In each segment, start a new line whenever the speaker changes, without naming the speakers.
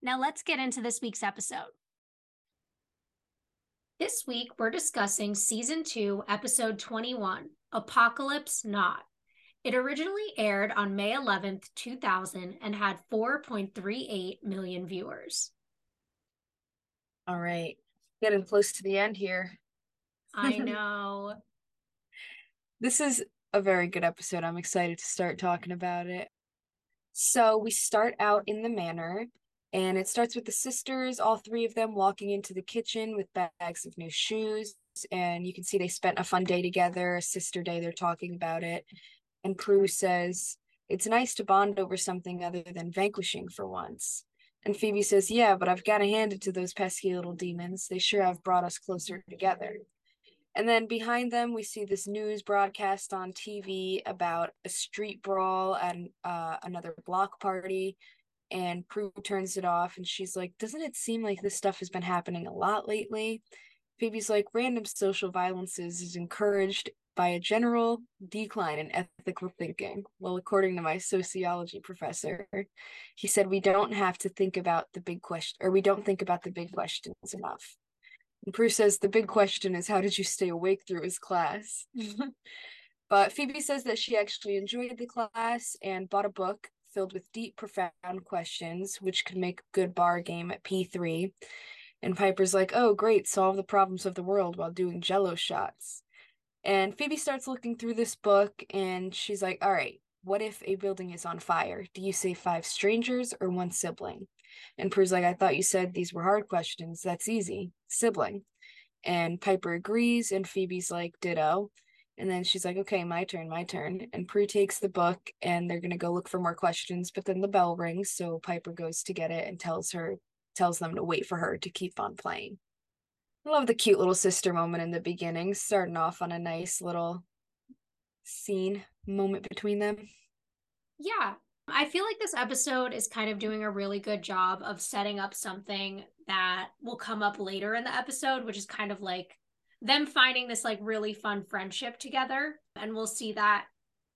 Now let's get into this week's episode. This week, we're discussing season two, episode 21 Apocalypse Not. It originally aired on May 11th, 2000, and had 4.38 million viewers.
All right. Getting close to the end here.
I know.
this is a very good episode. I'm excited to start talking about it. So, we start out in the manor and it starts with the sisters, all three of them walking into the kitchen with bags of new shoes. And you can see they spent a fun day together, a sister day, they're talking about it. And Prue says, It's nice to bond over something other than vanquishing for once. And Phoebe says, Yeah, but I've got to hand it to those pesky little demons. They sure have brought us closer together. And then behind them, we see this news broadcast on TV about a street brawl and uh, another block party and Prue turns it off and she's like, Doesn't it seem like this stuff has been happening a lot lately? Phoebe's like, Random social violences is encouraged by a general decline in ethical thinking. Well, according to my sociology professor, he said we don't have to think about the big question, or we don't think about the big questions enough. And Prue says the big question is how did you stay awake through his class? but Phoebe says that she actually enjoyed the class and bought a book filled with deep, profound questions, which could make a good bar game at P3. And Piper's like, oh, great, solve the problems of the world while doing jello shots. And Phoebe starts looking through this book and she's like, all right, what if a building is on fire? Do you say five strangers or one sibling? And Prue's like, I thought you said these were hard questions. That's easy. Sibling. And Piper agrees, and Phoebe's like, ditto. And then she's like, okay, my turn, my turn. And Prue takes the book and they're going to go look for more questions. But then the bell rings. So Piper goes to get it and tells her, tells them to wait for her to keep on playing. I love the cute little sister moment in the beginning, starting off on a nice little scene moment between them.
Yeah. I feel like this episode is kind of doing a really good job of setting up something that will come up later in the episode, which is kind of like them finding this like really fun friendship together. And we'll see that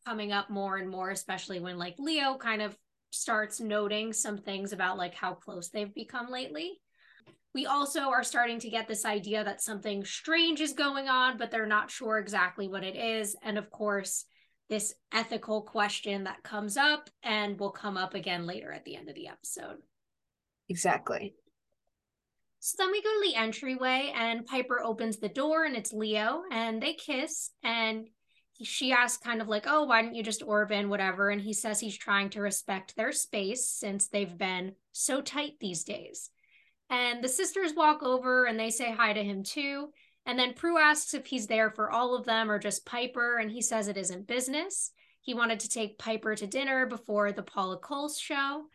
coming up more and more, especially when like Leo kind of starts noting some things about like how close they've become lately. We also are starting to get this idea that something strange is going on, but they're not sure exactly what it is. And of course, this ethical question that comes up and will come up again later at the end of the episode.
Exactly.
So then we go to the entryway, and Piper opens the door, and it's Leo, and they kiss. And she asks, kind of like, Oh, why didn't you just orb in, whatever? And he says he's trying to respect their space since they've been so tight these days. And the sisters walk over and they say hi to him too. And then Prue asks if he's there for all of them or just Piper, and he says it isn't business. He wanted to take Piper to dinner before the Paula Cole's show.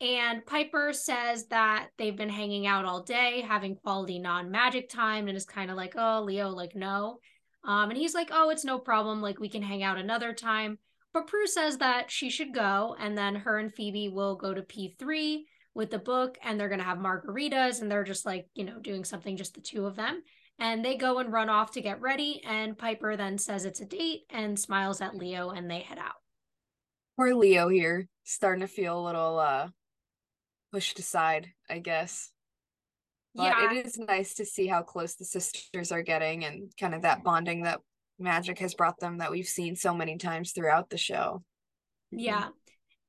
And Piper says that they've been hanging out all day, having quality non magic time, and is kind of like, oh, Leo, like, no. Um, and he's like, oh, it's no problem. Like, we can hang out another time. But Prue says that she should go, and then her and Phoebe will go to P3 with the book, and they're going to have margaritas, and they're just like, you know, doing something, just the two of them. And they go and run off to get ready, and Piper then says it's a date and smiles at Leo, and they head out.
Poor Leo here, starting to feel a little uh pushed aside, I guess. But yeah. it is nice to see how close the sisters are getting and kind of that bonding that magic has brought them that we've seen so many times throughout the show.
Yeah.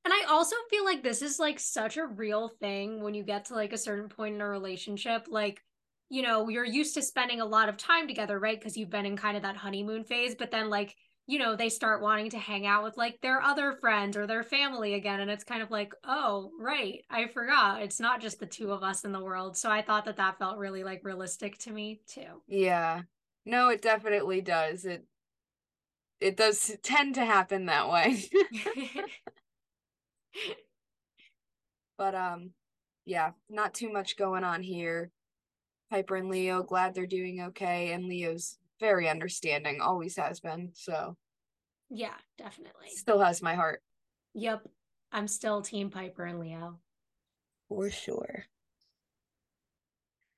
And I also feel like this is like such a real thing when you get to like a certain point in a relationship. Like, you know, you're used to spending a lot of time together, right? Because you've been in kind of that honeymoon phase. But then, like, you know, they start wanting to hang out with like their other friends or their family again. And it's kind of like, oh, right. I forgot. It's not just the two of us in the world. So I thought that that felt really like realistic to me too.
Yeah. No, it definitely does. It, it does tend to happen that way. but, um, yeah, not too much going on here. Piper and Leo, glad they're doing okay. And Leo's very understanding, always has been. So,
yeah, definitely.
Still has my heart.
Yep. I'm still Team Piper and Leo.
For sure.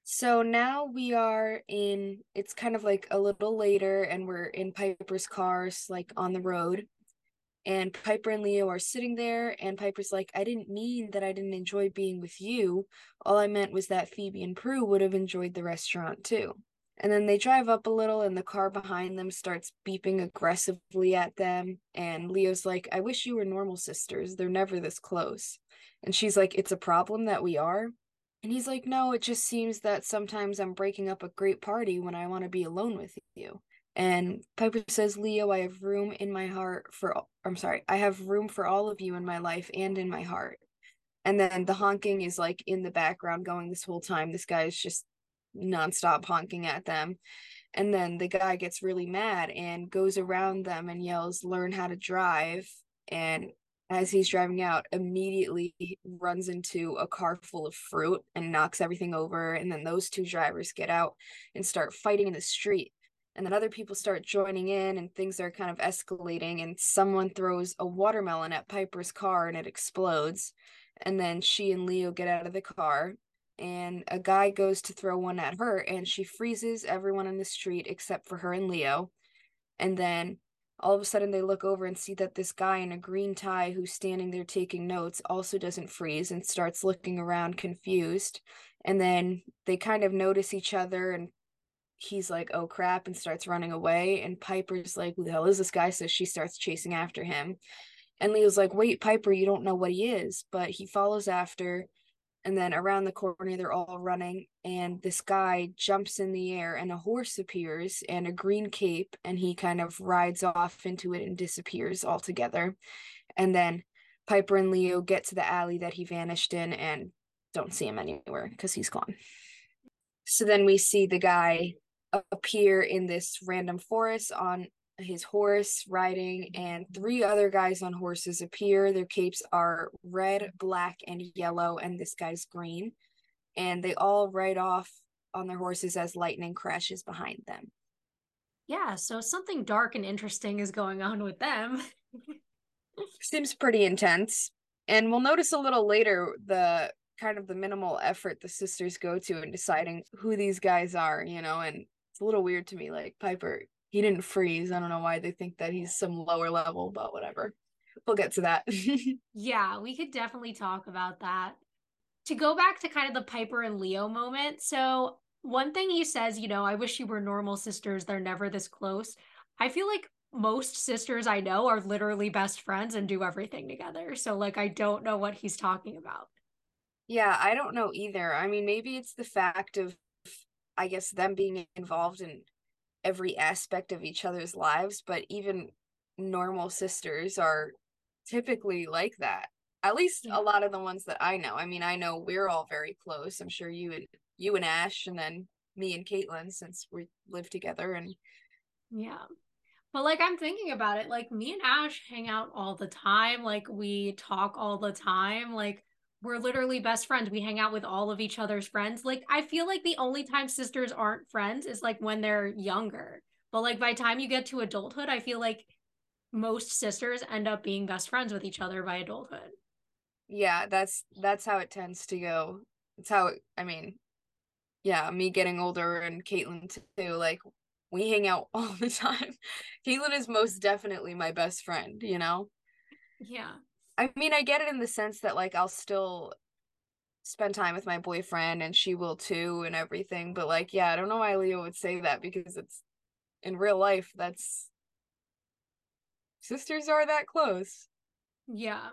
So now we are in, it's kind of like a little later, and we're in Piper's cars, like on the road. And Piper and Leo are sitting there, and Piper's like, I didn't mean that I didn't enjoy being with you. All I meant was that Phoebe and Prue would have enjoyed the restaurant too. And then they drive up a little, and the car behind them starts beeping aggressively at them. And Leo's like, I wish you were normal sisters. They're never this close. And she's like, It's a problem that we are. And he's like, No, it just seems that sometimes I'm breaking up a great party when I want to be alone with you. And Piper says, Leo, I have room in my heart for, I'm sorry, I have room for all of you in my life and in my heart. And then the honking is like in the background going this whole time. This guy is just nonstop honking at them. And then the guy gets really mad and goes around them and yells, Learn how to drive. And as he's driving out, immediately runs into a car full of fruit and knocks everything over. And then those two drivers get out and start fighting in the street and then other people start joining in and things are kind of escalating and someone throws a watermelon at Piper's car and it explodes and then she and Leo get out of the car and a guy goes to throw one at her and she freezes everyone in the street except for her and Leo and then all of a sudden they look over and see that this guy in a green tie who's standing there taking notes also doesn't freeze and starts looking around confused and then they kind of notice each other and he's like, oh crap, and starts running away. And Piper's like, who the hell is this guy? So she starts chasing after him. And Leo's like, wait, Piper, you don't know what he is. But he follows after. And then around the corner, they're all running. And this guy jumps in the air, and a horse appears and a green cape. And he kind of rides off into it and disappears altogether. And then Piper and Leo get to the alley that he vanished in and don't see him anywhere because he's gone. So then we see the guy appear in this random forest on his horse riding and three other guys on horses appear. Their capes are red black and yellow and this guy's green. And they all ride off on their horses as lightning crashes behind them.
Yeah so something dark and interesting is going on with them.
Seems pretty intense. And we'll notice a little later the kind of the minimal effort the sisters go to in deciding who these guys are you know and it's a little weird to me. Like Piper, he didn't freeze. I don't know why they think that he's some lower level, but whatever. We'll get to that.
yeah, we could definitely talk about that. To go back to kind of the Piper and Leo moment. So, one thing he says, you know, I wish you were normal sisters. They're never this close. I feel like most sisters I know are literally best friends and do everything together. So, like, I don't know what he's talking about.
Yeah, I don't know either. I mean, maybe it's the fact of I guess them being involved in every aspect of each other's lives, but even normal sisters are typically like that. At least yeah. a lot of the ones that I know. I mean, I know we're all very close. I'm sure you and you and Ash and then me and Caitlin since we live together and
yeah. But like I'm thinking about it, like me and Ash hang out all the time. Like we talk all the time. Like we're literally best friends. We hang out with all of each other's friends. Like I feel like the only time sisters aren't friends is like when they're younger. But like by time you get to adulthood, I feel like most sisters end up being best friends with each other by adulthood.
Yeah, that's that's how it tends to go. It's how it, I mean, yeah, me getting older and Caitlin too. Like we hang out all the time. Caitlin is most definitely my best friend. You know.
Yeah.
I mean, I get it in the sense that like I'll still spend time with my boyfriend and she will too and everything, but like yeah, I don't know why Leo would say that because it's in real life that's sisters are that close.
Yeah.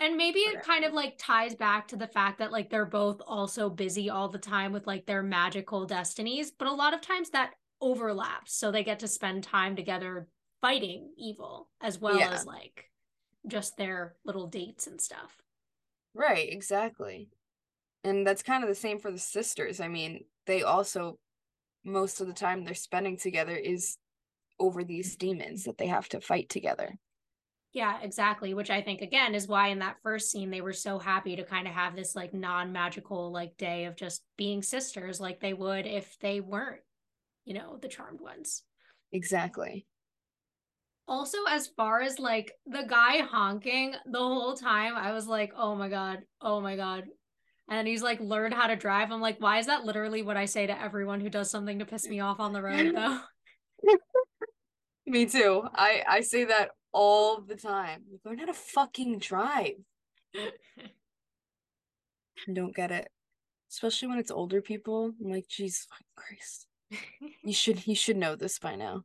And maybe it kind of like ties back to the fact that like they're both also busy all the time with like their magical destinies, but a lot of times that overlaps. So they get to spend time together fighting evil as well yeah. as like just their little dates and stuff.
Right, exactly. And that's kind of the same for the sisters. I mean, they also most of the time they're spending together is over these demons that they have to fight together.
Yeah, exactly. Which I think again is why in that first scene they were so happy to kind of have this like non-magical like day of just being sisters like they would if they weren't, you know, the charmed ones.
Exactly.
Also, as far as like the guy honking the whole time, I was like, oh my God, oh my God. And he's like, learn how to drive. I'm like, why is that literally what I say to everyone who does something to piss me off on the road, though?
Me too. I I say that all the time. Learn how to fucking drive. Don't get it. Especially when it's older people. I'm like, Jesus Christ. You should you should know this by now.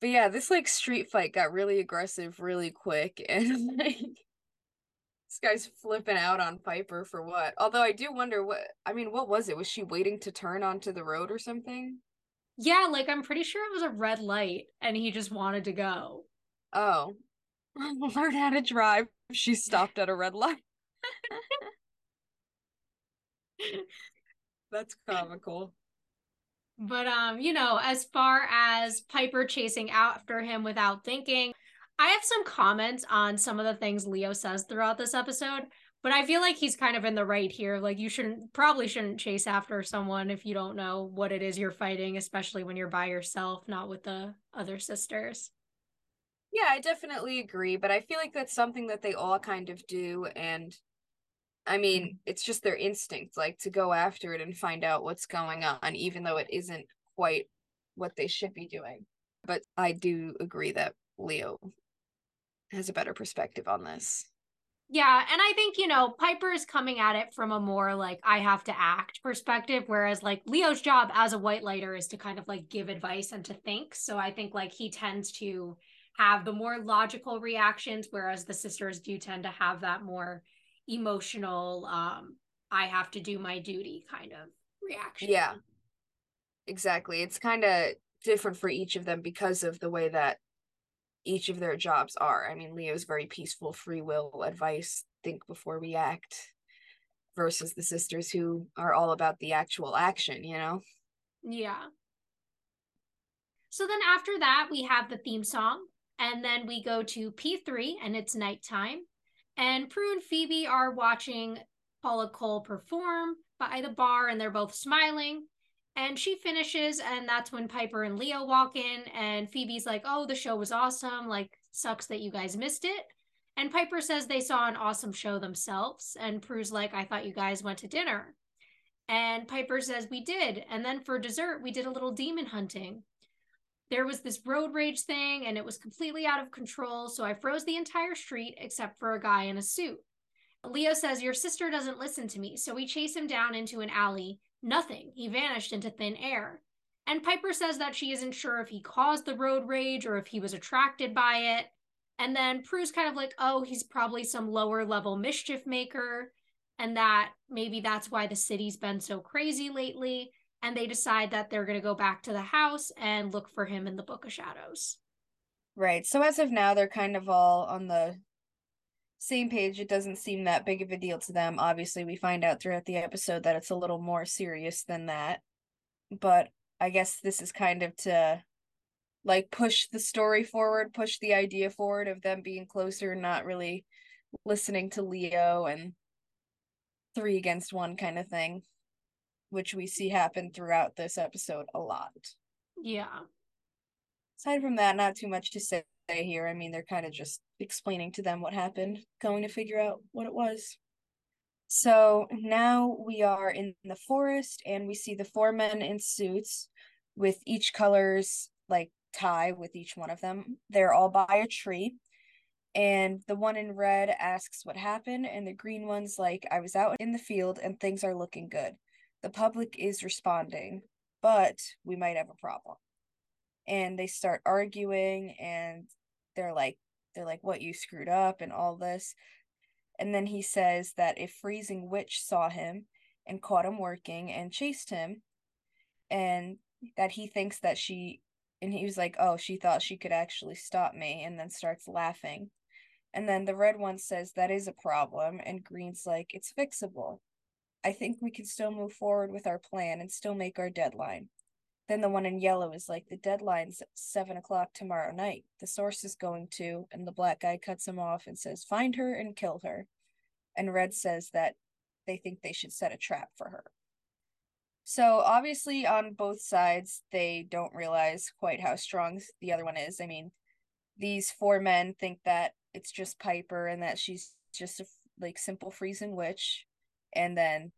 But yeah, this like street fight got really aggressive really quick and like this guy's flipping out on Piper for what? Although I do wonder what I mean, what was it? Was she waiting to turn onto the road or something?
Yeah, like I'm pretty sure it was a red light and he just wanted to go.
Oh. Learn how to drive. She stopped at a red light. That's comical.
But um, you know, as far as Piper chasing after him without thinking, I have some comments on some of the things Leo says throughout this episode, but I feel like he's kind of in the right here. Like you shouldn't probably shouldn't chase after someone if you don't know what it is you're fighting, especially when you're by yourself, not with the other sisters.
Yeah, I definitely agree, but I feel like that's something that they all kind of do and I mean, mm-hmm. it's just their instinct like to go after it and find out what's going on even though it isn't quite what they should be doing. But I do agree that Leo has a better perspective on this.
Yeah, and I think, you know, Piper is coming at it from a more like I have to act perspective whereas like Leo's job as a whitelighter is to kind of like give advice and to think. So I think like he tends to have the more logical reactions whereas the sisters do tend to have that more emotional um I have to do my duty kind of reaction.
Yeah. Exactly. It's kind of different for each of them because of the way that each of their jobs are. I mean, Leo's very peaceful, free will advice, think before we act, versus the sisters who are all about the actual action, you know?
Yeah. So then after that, we have the theme song, and then we go to P3 and it's nighttime. And Prue and Phoebe are watching Paula Cole perform by the bar, and they're both smiling. And she finishes, and that's when Piper and Leo walk in, and Phoebe's like, Oh, the show was awesome. Like, sucks that you guys missed it. And Piper says they saw an awesome show themselves. And Prue's like, I thought you guys went to dinner. And Piper says, We did. And then for dessert, we did a little demon hunting. There was this road rage thing, and it was completely out of control. So I froze the entire street except for a guy in a suit. Leo says, Your sister doesn't listen to me. So we chase him down into an alley Nothing. He vanished into thin air. And Piper says that she isn't sure if he caused the road rage or if he was attracted by it. And then Prue's kind of like, oh, he's probably some lower level mischief maker. And that maybe that's why the city's been so crazy lately. And they decide that they're going to go back to the house and look for him in the Book of Shadows.
Right. So as of now, they're kind of all on the same page it doesn't seem that big of a deal to them obviously we find out throughout the episode that it's a little more serious than that but i guess this is kind of to like push the story forward push the idea forward of them being closer not really listening to leo and three against one kind of thing which we see happen throughout this episode a lot
yeah
aside from that not too much to say here. I mean, they're kind of just explaining to them what happened, going to figure out what it was. So now we are in the forest and we see the four men in suits with each color's like tie with each one of them. They're all by a tree. And the one in red asks what happened, and the green one's like, I was out in the field and things are looking good. The public is responding, but we might have a problem. And they start arguing and they're like they're like what you screwed up and all this? And then he says that a freezing witch saw him and caught him working and chased him. And that he thinks that she and he was like oh she thought she could actually stop me and then starts laughing. And then the red one says that is a problem. And green's like it's fixable i think we can still move forward with our plan and still make our deadline then the one in yellow is like, the deadline's seven o'clock tomorrow night. The source is going to, and the black guy cuts him off and says, find her and kill her. And red says that they think they should set a trap for her. So obviously, on both sides, they don't realize quite how strong the other one is. I mean, these four men think that it's just Piper and that she's just a like simple freezing witch, and then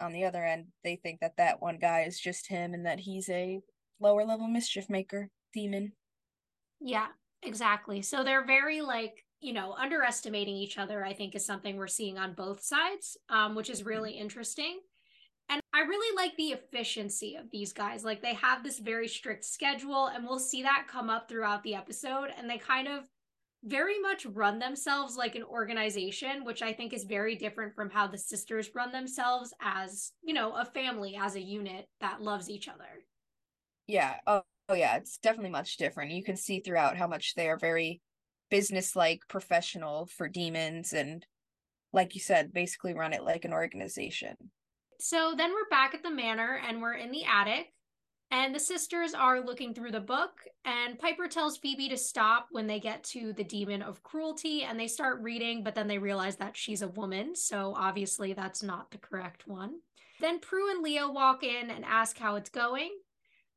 on the other end, they think that that one guy is just him and that he's a lower level mischief maker demon.
Yeah, exactly. So they're very like, you know, underestimating each other, I think is something we're seeing on both sides, um, which is really interesting. And I really like the efficiency of these guys. Like they have this very strict schedule, and we'll see that come up throughout the episode. And they kind of very much run themselves like an organization, which I think is very different from how the sisters run themselves as, you know, a family, as a unit that loves each other.
Yeah. Oh, oh yeah. It's definitely much different. You can see throughout how much they are very business like, professional for demons, and like you said, basically run it like an organization.
So then we're back at the manor and we're in the attic and the sisters are looking through the book, and Piper tells Phoebe to stop when they get to the demon of cruelty, and they start reading, but then they realize that she's a woman, so obviously that's not the correct one. Then Prue and Leo walk in and ask how it's going.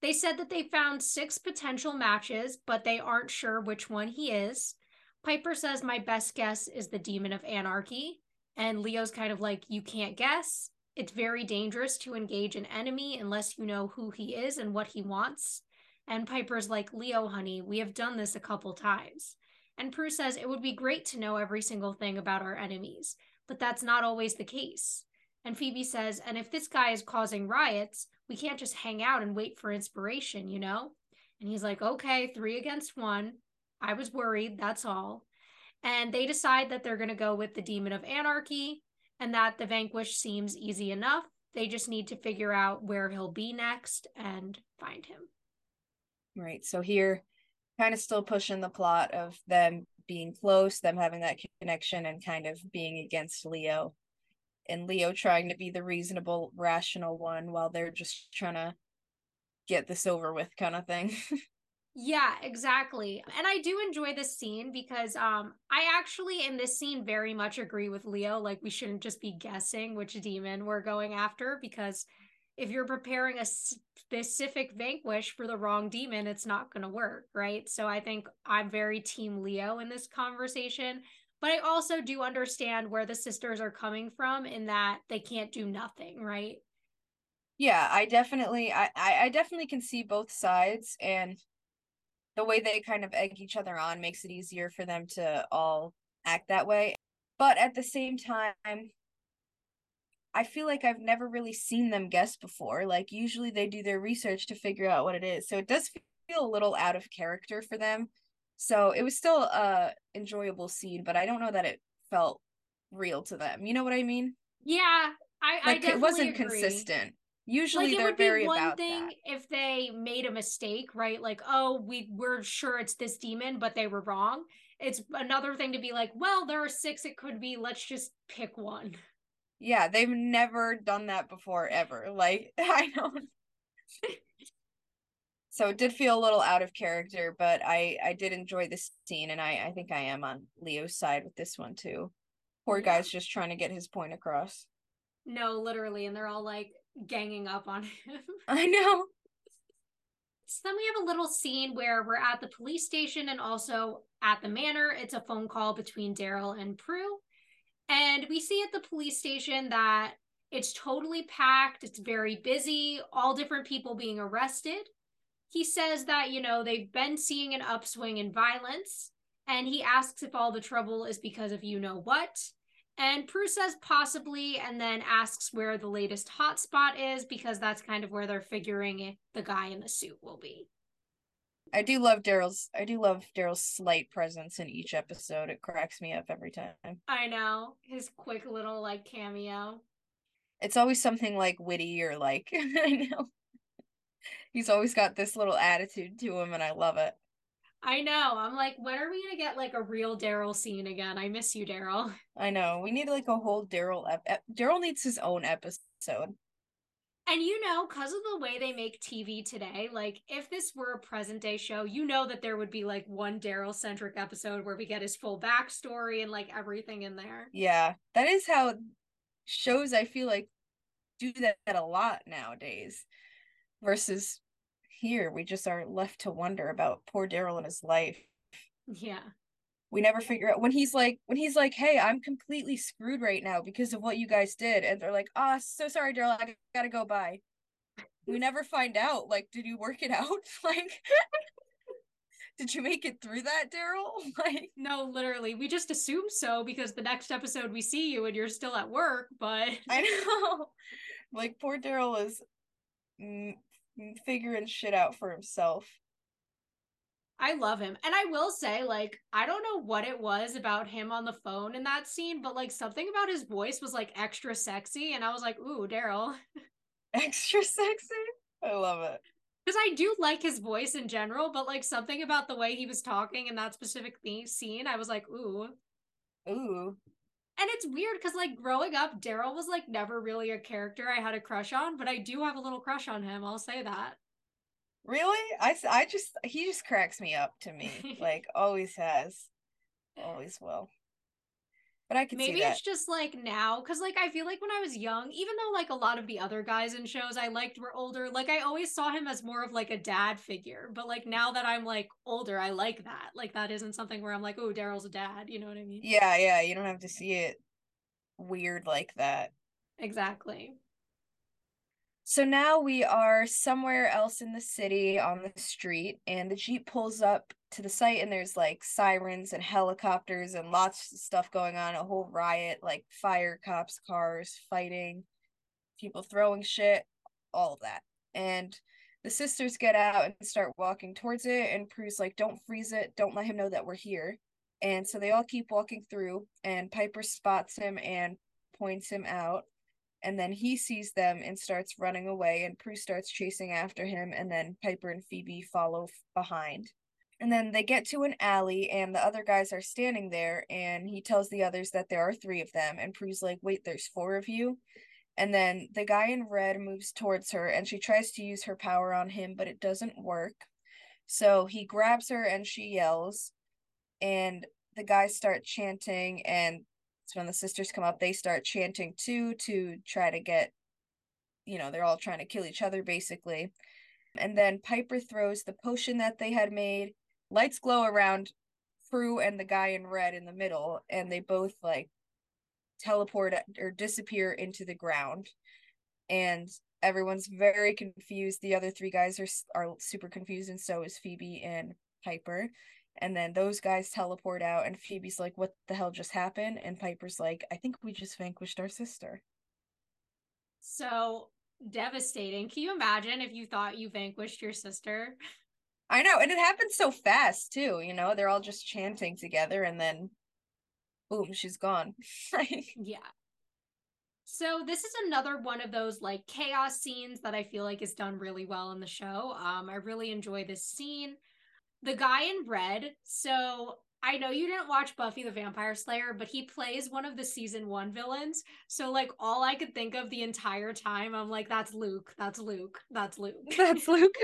They said that they found six potential matches, but they aren't sure which one he is. Piper says, My best guess is the demon of anarchy. And Leo's kind of like, You can't guess. It's very dangerous to engage an enemy unless you know who he is and what he wants. And Piper's like, Leo, honey, we have done this a couple times. And Prue says it would be great to know every single thing about our enemies, but that's not always the case. And Phoebe says, and if this guy is causing riots, we can't just hang out and wait for inspiration, you know? And he's like, okay, three against one. I was worried, that's all. And they decide that they're going to go with the Demon of Anarchy and that the vanquish seems easy enough. They just need to figure out where he'll be next and find him.
Right. So here, kind of still pushing the plot of them being close, them having that connection, and kind of being against Leo. And Leo trying to be the reasonable, rational one while they're just trying to get this over with, kind of thing.
Yeah, exactly. And I do enjoy this scene because um I actually in this scene very much agree with Leo like we shouldn't just be guessing which demon we're going after because if you're preparing a specific vanquish for the wrong demon it's not going to work, right? So I think I'm very team Leo in this conversation, but I also do understand where the sisters are coming from in that they can't do nothing, right?
Yeah, I definitely I I definitely can see both sides and the way they kind of egg each other on makes it easier for them to all act that way. But at the same time, I feel like I've never really seen them guess before. Like usually they do their research to figure out what it is. So it does feel a little out of character for them. So it was still a enjoyable scene, but I don't know that it felt real to them. You know what I mean?
Yeah, I, like, I it wasn't agree.
consistent. Usually like, they're very one thing that.
if they made a mistake, right? Like, oh, we we're sure it's this demon, but they were wrong. It's another thing to be like, well, there are six. It could be. Let's just pick one.
Yeah, they've never done that before ever. Like, I don't. so it did feel a little out of character, but I I did enjoy this scene, and I I think I am on Leo's side with this one too. Poor yeah. guy's just trying to get his point across.
No, literally, and they're all like, ganging up on him.
I know.
So then we have a little scene where we're at the police station and also at the manor. It's a phone call between Darryl and Prue. And we see at the police station that it's totally packed, it's very busy, all different people being arrested. He says that, you know, they've been seeing an upswing in violence. And he asks if all the trouble is because of you know what. And Prue says possibly, and then asks where the latest hotspot is because that's kind of where they're figuring the guy in the suit will be.
I do love Darryl's. I do love Darryl's slight presence in each episode. It cracks me up every time.
I know his quick little like cameo.
It's always something like witty or like I know. He's always got this little attitude to him, and I love it.
I know. I'm like, when are we gonna get like a real Darryl scene again? I miss you, Darryl.
I know. We need like a whole Darryl. Ep- Darryl needs his own episode.
And you know, because of the way they make TV today, like if this were a present day show, you know that there would be like one Darryl centric episode where we get his full backstory and like everything in there.
Yeah, that is how shows I feel like do that a lot nowadays. Versus here, we just are left to wonder about poor Darryl and his life.
Yeah.
We never figure out when he's like when he's like, "Hey, I'm completely screwed right now because of what you guys did," and they're like, "Ah, oh, so sorry, Darryl, I gotta go by." We never find out. Like, did you work it out? like, did you make it through that, Darryl? Like,
no, literally, we just assume so because the next episode we see you and you're still at work. But
I know, like, poor Daryl is mm, figuring shit out for himself.
I love him. And I will say, like, I don't know what it was about him on the phone in that scene, but like something about his voice was like extra sexy. And I was like, ooh, Darryl.
Extra sexy? I love it.
Because I do like his voice in general, but like something about the way he was talking in that specific theme scene, I was like, ooh.
Ooh.
And it's weird because like growing up, Darryl was like never really a character I had a crush on, but I do have a little crush on him. I'll say that.
Really? I, I just, he just cracks me up to me. like, always has. Always will. But I can
maybe it's just like now because like I feel like when I was young, even though like a lot of the other guys in shows I liked were older, like I always saw him as more of like a dad figure. But like now that I'm like older, I like that. Like that isn't something where I'm like, oh, Darryl's a dad. You know what I mean?
Yeah, yeah. You don't have to see it weird like that.
Exactly.
So now we are somewhere else in the city on the street, and the Jeep pulls up to the site, and there's like sirens and helicopters and lots of stuff going on a whole riot like fire cops, cars fighting, people throwing shit, all of that. And the sisters get out and start walking towards it, and Prue's like, Don't freeze it, don't let him know that we're here. And so they all keep walking through, and Piper spots him and points him out and then he sees them and starts running away and Prue starts chasing after him and then Piper and Phoebe follow behind. And then they get to an alley and the other guys are standing there and he tells the others that there are 3 of them and Prue's like, "Wait, there's 4 of you?" And then the guy in red moves towards her and she tries to use her power on him, but it doesn't work. So he grabs her and she yells and the guys start chanting and so when the sisters come up, they start chanting too to try to get, you know, they're all trying to kill each other basically. And then Piper throws the potion that they had made. Lights glow around Prue and the guy in red in the middle, and they both like teleport or disappear into the ground. And everyone's very confused. The other three guys are are super confused, and so is Phoebe and Piper. And then those guys teleport out, and Phoebe's like, What the hell just happened? And Piper's like, I think we just vanquished our sister.
So devastating. Can you imagine if you thought you vanquished your sister?
I know. And it happened so fast, too. You know, they're all just chanting together, and then boom, she's gone.
yeah. So this is another one of those like chaos scenes that I feel like is done really well in the show. Um, I really enjoy this scene the guy in red. So I know you didn't watch Buffy the Vampire Slayer, but he plays one of the season one villains. So like all I could think of the entire time, I'm like, that's Luke. That's Luke. That's Luke.
That's Luke.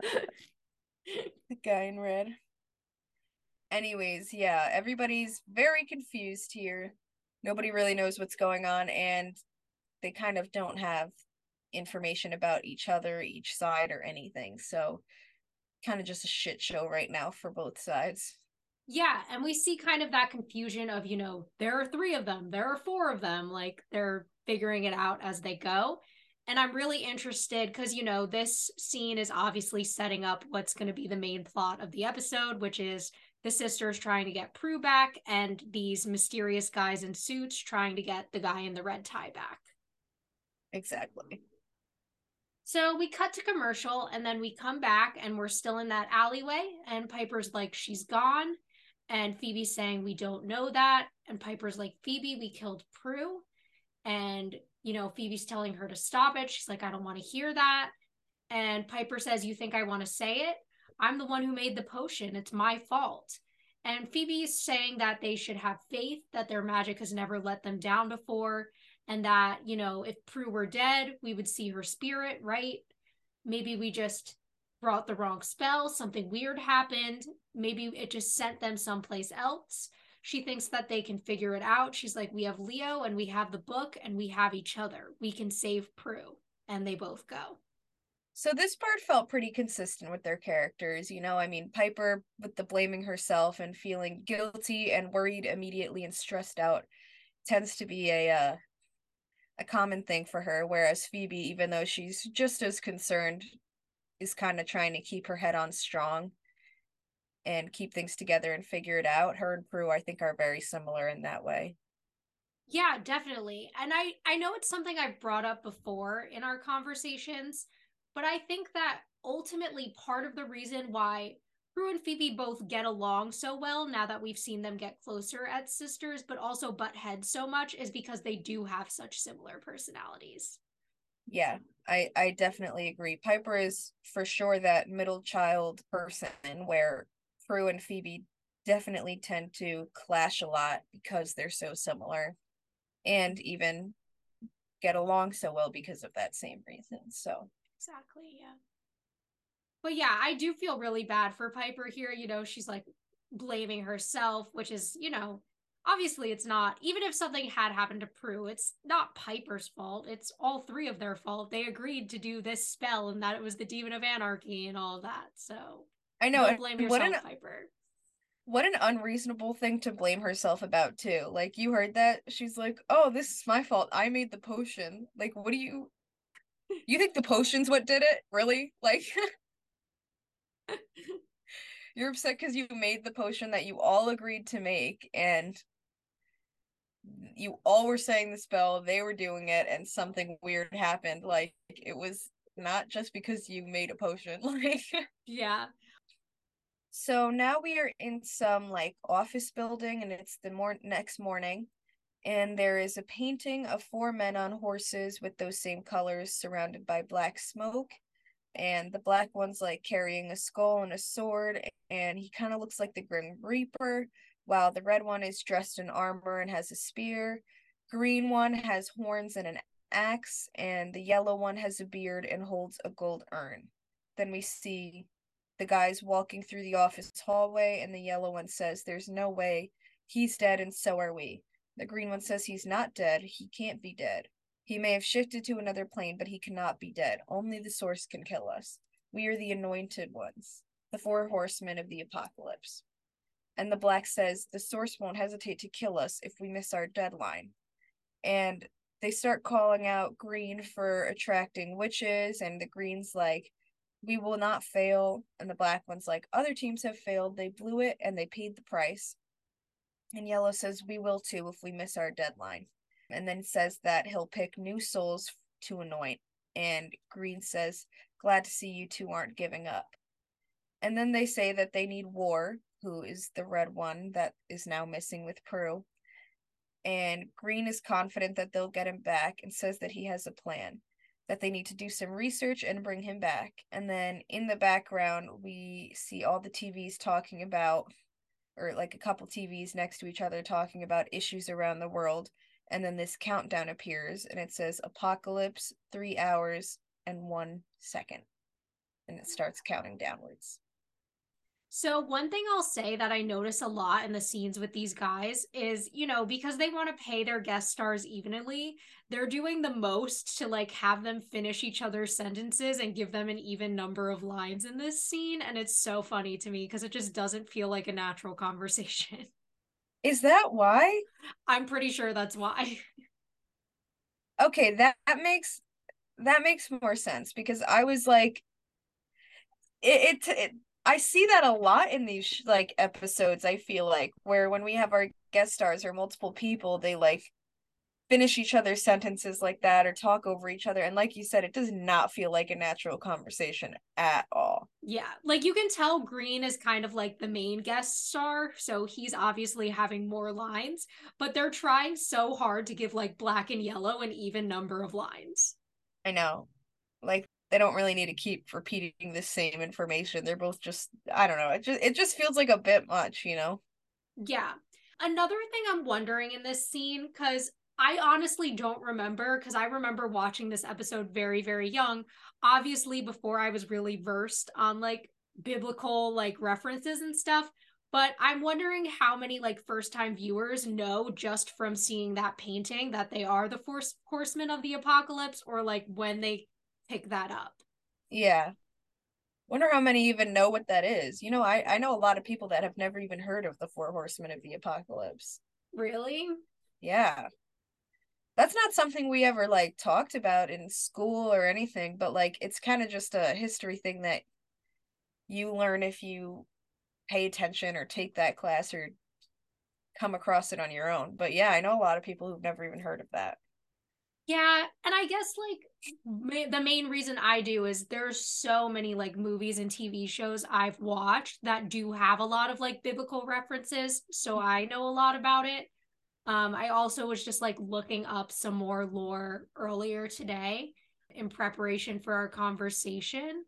the guy in red. Anyways, yeah, everybody's very confused here. Nobody really knows what's going on, and they kind of don't have information about each other, each side, or anything. So kind of just a shit show right now for both sides.
Yeah, and we see kind of that confusion of, you know, there are 3 of them, there are 4 of them, like they're figuring it out as they go. And I'm really interested cuz you know, this scene is obviously setting up what's going to be the main plot of the episode, which is the sisters trying to get Prue back and these mysterious guys in suits trying to get the guy in the red tie back.
Exactly.
So we cut to commercial and then we come back and we're still in that alleyway. And Piper's like, she's gone. And Phoebe's saying, we don't know that. And Piper's like, Phoebe, we killed Prue. And, you know, Phoebe's telling her to stop it. She's like, I don't want to hear that. And Piper says, You think I want to say it? I'm the one who made the potion. It's my fault. And Phoebe's saying that they should have faith, that their magic has never let them down before, and that, you know, if Prue were dead, we would see her spirit, right? Maybe we just brought the wrong spell, something weird happened, maybe it just sent them someplace else. She thinks that they can figure it out. She's like, We have Leo and we have the book and we have each other. We can save Prue. And they both go.
So this part felt pretty consistent with their characters, you know. I mean, Piper with the blaming herself and feeling guilty and worried immediately and stressed out tends to be a uh, a common thing for her, whereas Phoebe, even though she's just as concerned, is kind of trying to keep her head on strong and keep things together and figure it out. Her and Prue, I think, are very similar in that way.
Yeah, definitely. And I I know it's something I've brought up before in our conversations, but I think that ultimately part of the reason why Prue and Phoebe both get along so well now that we've seen them get closer as sisters, but also butt heads so much is because they do have such similar personalities.
Yeah, I I definitely agree. Piper is for sure that middle child person where Prue and Phoebe definitely tend to clash a lot because they're so similar and even get along so well because of that same reason. So
Exactly, yeah. But yeah, I do feel really bad for Piper here. You know, she's like blaming herself, which is, you know, obviously it's not. Even if something had happened to Prue, it's not Piper's fault. It's all three of their fault. They agreed to do this spell and that it was the demon of anarchy and all that. So
I know.
Don't blame yourself,
what an,
Piper.
What an unreasonable thing to blame herself about too. Like you heard that she's like, "Oh, this is my fault. I made the potion." Like, what do you? You think the potion's what did it? Really? Like. You're upset because you made the potion that you all agreed to make, and you all were saying the spell, they were doing it, and something weird happened. Like it was not just because you made a potion. Like
yeah.
So now we are in some like office building, and it's the more next morning, and there is a painting of four men on horses with those same colors, surrounded by black smoke and the black one's like carrying a skull and a sword and he kind of looks like the grim reaper while the red one is dressed in armor and has a spear. Green one has horns and an axe and the yellow one has a beard and holds a gold urn. Then we see the guys walking through the office hallway and the yellow one says there's no way he's dead and so are we. The green one says he's not dead he can't be dead he may have shifted to another plane, but he cannot be dead. Only the source can kill us. We are the anointed ones, the four horsemen of the apocalypse. And the black says, The source won't hesitate to kill us if we miss our deadline. And they start calling out green for attracting witches, and the green's like, We will not fail. And the black one's like, Other teams have failed. They blew it and they paid the price. And yellow says, We will too if we miss our deadline and then says that he'll pick new souls to anoint. And Green says, Glad to see you two aren't giving up. And then they say that they need War, who is the red one that is now missing with Prue. And Green is confident that they'll get him back and says that he has a plan, that they need to do some research and bring him back. And then in the background, we see all the TVs talking about, or like a couple TVs next to each other talking about issues around the world and then this countdown appears and it says apocalypse three hours and one second. And it starts counting downwards.
So one thing i'll say that i notice a lot in the scenes with these guys is you know because they want to pay their guest stars evenly they're doing the most to like have them finish each other's sentences and give them an even number of lines in this scene and it's so funny to me because it just doesn't feel like a natural conversation
Is that why?
I'm pretty sure that's why.
okay, that, that makes that makes more sense because I was like it, it, it I see that a lot in these like episodes I feel like where when we have our guest stars or multiple people they like finish each other's sentences like that or talk over each other and like you said it does not feel like a natural conversation at all
yeah like you can tell green is kind of like the main guest star so he's obviously having more lines but they're trying so hard to give like black and yellow an even number of lines.
I know. Like they don't really need to keep repeating the same information. They're both just i don't know it just it just feels like a bit much you know?
Yeah. Another thing i'm wondering in this scene because I honestly don't remember because I remember watching this episode very, very young. Obviously, before I was really versed on like biblical like references and stuff. But I'm wondering how many like first time viewers know just from seeing that painting that they are the force horsemen of the apocalypse or like when they pick that up.
Yeah. Wonder how many even know what that is. You know, I I know a lot of people that have never even heard of the four horsemen of the apocalypse.
Really?
Yeah. That's not something we ever like talked about in school or anything, but like it's kind of just a history thing that you learn if you pay attention or take that class or come across it on your own. But yeah, I know a lot of people who've never even heard of that.
Yeah, and I guess like ma- the main reason I do is there's so many like movies and TV shows I've watched that do have a lot of like biblical references, so mm. I know a lot about it. Um I also was just like looking up some more lore earlier today in preparation for our conversation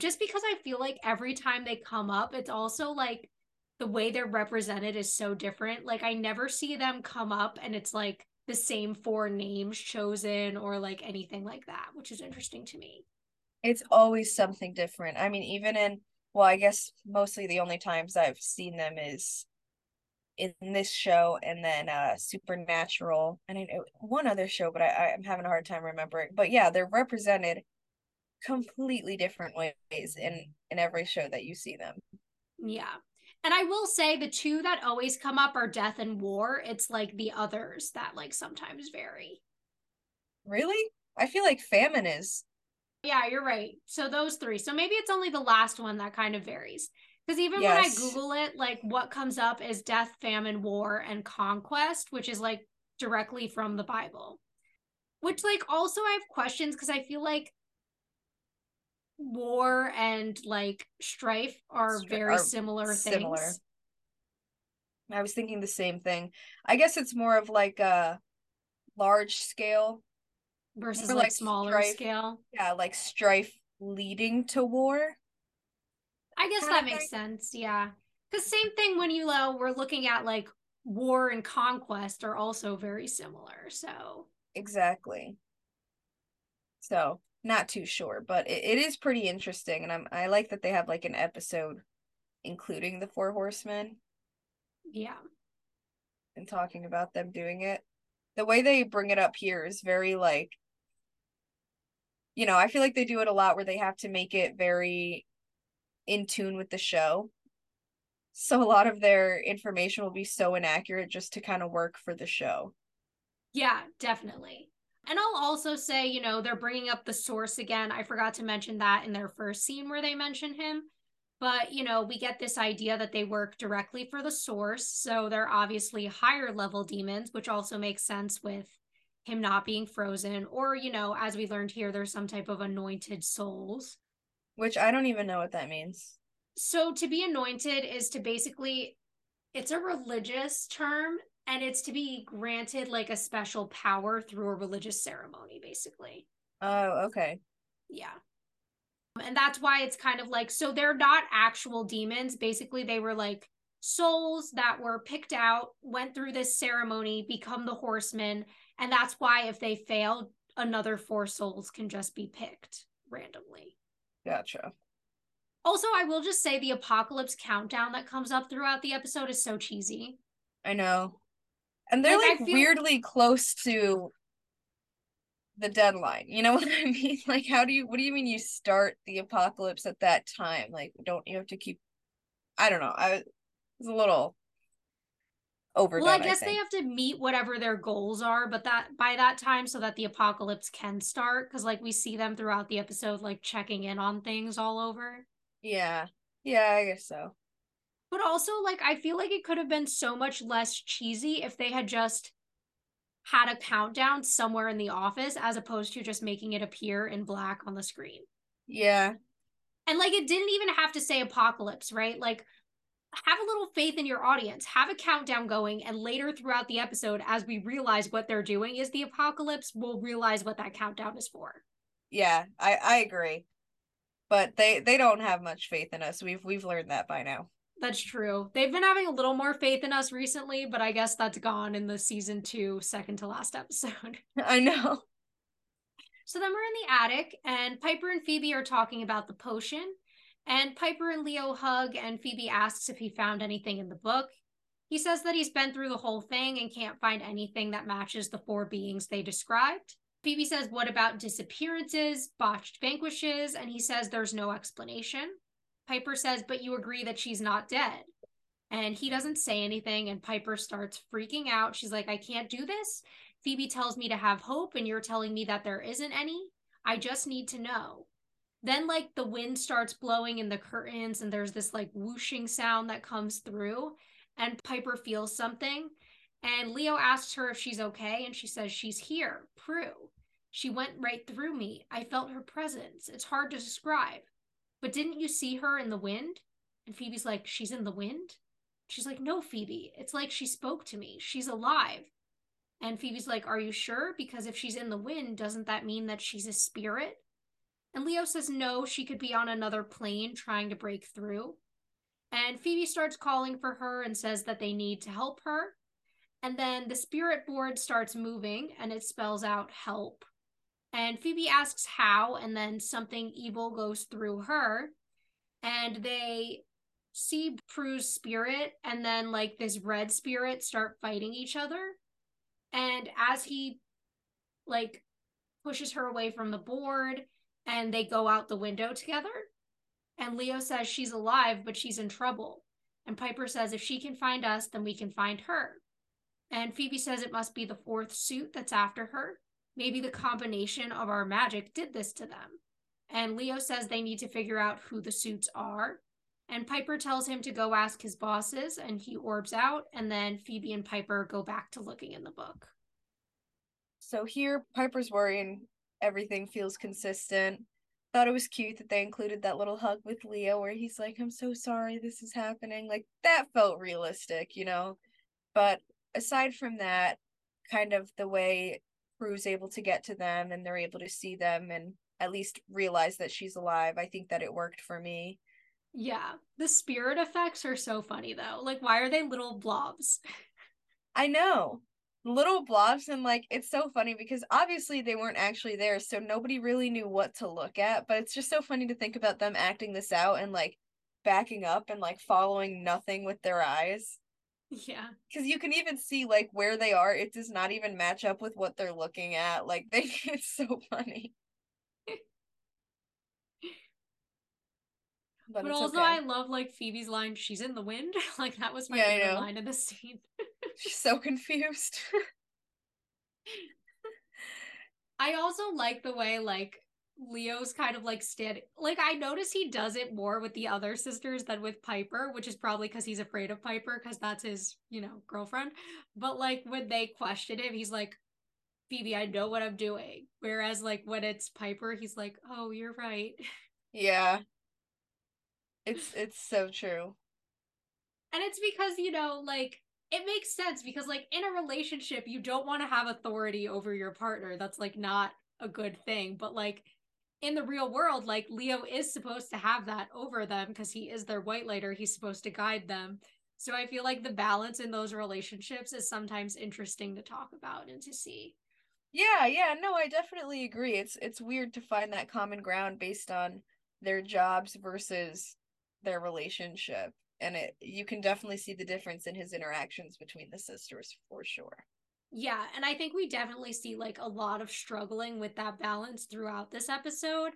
just because I feel like every time they come up, it's also like the way they're represented is so different. Like I never see them come up and it's like the same four names chosen or like anything like that, which is interesting to me.
It's always something different. I mean, even in well, I guess mostly the only times I've seen them is in this show and then uh Supernatural and I know one other show, but I, I'm having a hard time remembering. But yeah, they're represented completely different ways in in every show that you see them.
Yeah. And I will say the two that always come up are death and war. It's like the others that like sometimes vary.
Really? I feel like famine is.
Yeah, you're right. So those three. So maybe it's only the last one that kind of varies. Because even yes. when I Google it, like what comes up is death, famine, war, and conquest, which is like directly from the Bible. Which, like, also I have questions because I feel like war and like strife are very are similar, similar things.
I was thinking the same thing. I guess it's more of like a large scale
versus like, like, smaller strife, scale.
Yeah, like strife leading to war.
I guess that makes sense. Yeah. Cuz same thing when you know we're looking at like war and conquest are also very similar. So
Exactly. So, not too sure, but it, it is pretty interesting, and I'm I like that they have like an episode including the four horsemen.
Yeah.
And talking about them doing it. The way they bring it up here is very like you know, I feel like they do it a lot where they have to make it very in tune with the show. So a lot of their information will be so inaccurate just to kind of work for the show.
Yeah, definitely. And I'll also say, you know, they're bringing up the source again. I forgot to mention that in their first scene where they mention him. But, you know, we get this idea that they work directly for the source. So they're obviously higher level demons, which also makes sense with him not being frozen. Or, you know, as we learned here, there's some type of anointed souls.
Which I don't even know what that means.
So to be anointed is to basically, it's a religious term and it's to be granted like a special power through a religious ceremony basically.
Oh okay.
Yeah. And that's why it's kind of like so they're not actual demons. Basically they were like souls that were picked out went through this ceremony become the horsemen. And that's why if they fail another four souls can just be picked randomly
gotcha
also i will just say the apocalypse countdown that comes up throughout the episode is so cheesy
i know and they're like, like feel... weirdly close to the deadline. You know what I mean? Like, how do you? What do you mean you start the apocalypse at that time? Like, don't you have to keep? I don't know. I was a little overdone.
Well, I guess I they have to meet whatever their goals are, but that by that time, so that the apocalypse can start, because like we see them throughout the episode, like checking in on things all over.
Yeah, yeah, I guess so.
But also, like, I feel like it could have been so much less cheesy if they had just had a countdown somewhere in the office as opposed to just making it appear in black on the screen.
Yeah.
And like, it didn't even have to say apocalypse, right? Like, have a little faith in your audience, have a countdown going, and later throughout the episode, as we realize what they're doing is the apocalypse, we'll realize what that countdown is for.
Yeah, I I agree. But they they don't have much faith in us. We've we've learned that by now.
That's true. They've been having a little more faith in us recently, but I guess that's gone in the season two, second to last episode.
I know.
So then we're in the attic, and Piper and Phoebe are talking about the potion. And Piper and Leo hug, and Phoebe asks if he found anything in the book. He says that he's been through the whole thing and can't find anything that matches the four beings they described. Phoebe says, What about disappearances, botched vanquishes? And he says there's no explanation. Piper says, But you agree that she's not dead. And he doesn't say anything, and Piper starts freaking out. She's like, I can't do this. Phoebe tells me to have hope, and you're telling me that there isn't any. I just need to know. Then, like, the wind starts blowing in the curtains, and there's this like whooshing sound that comes through, and Piper feels something. And Leo asks her if she's okay, and she says she's here, Prue. She went right through me. I felt her presence. It's hard to describe. But didn't you see her in the wind? And Phoebe's like, She's in the wind? She's like, No, Phoebe. It's like she spoke to me. She's alive. And Phoebe's like, Are you sure? Because if she's in the wind, doesn't that mean that she's a spirit? And Leo says, No, she could be on another plane trying to break through. And Phoebe starts calling for her and says that they need to help her. And then the spirit board starts moving and it spells out help. And Phoebe asks how, and then something evil goes through her. And they see Prue's spirit and then like this red spirit start fighting each other. And as he like pushes her away from the board and they go out the window together. And Leo says she's alive, but she's in trouble. And Piper says if she can find us, then we can find her. And Phoebe says it must be the fourth suit that's after her. Maybe the combination of our magic did this to them. And Leo says they need to figure out who the suits are. And Piper tells him to go ask his bosses, and he orbs out. And then Phoebe and Piper go back to looking in the book.
So here, Piper's worrying everything feels consistent. Thought it was cute that they included that little hug with Leo where he's like, I'm so sorry this is happening. Like, that felt realistic, you know? But aside from that, kind of the way Prue's able to get to them and they're able to see them and at least realize that she's alive. I think that it worked for me.
Yeah. The spirit effects are so funny though. Like why are they little blobs?
I know. Little blobs and like it's so funny because obviously they weren't actually there so nobody really knew what to look at, but it's just so funny to think about them acting this out and like backing up and like following nothing with their eyes.
Yeah.
Because you can even see like where they are. It does not even match up with what they're looking at. Like they it's so funny.
But, but also okay. I love like Phoebe's line, she's in the wind. like that was my yeah, favorite line in the scene.
she's so confused.
I also like the way like Leo's kind of like stand like I notice he does it more with the other sisters than with Piper, which is probably because he's afraid of Piper because that's his, you know, girlfriend. But like when they question him, he's like, Phoebe, I know what I'm doing. Whereas like when it's Piper, he's like, Oh, you're right.
Yeah. It's it's so true.
And it's because, you know, like it makes sense because like in a relationship, you don't want to have authority over your partner. That's like not a good thing. But like in the real world, like Leo is supposed to have that over them because he is their whitelighter. He's supposed to guide them. So I feel like the balance in those relationships is sometimes interesting to talk about and to see.
Yeah, yeah, no, I definitely agree. It's it's weird to find that common ground based on their jobs versus their relationship. And it you can definitely see the difference in his interactions between the sisters for sure.
Yeah, and I think we definitely see like a lot of struggling with that balance throughout this episode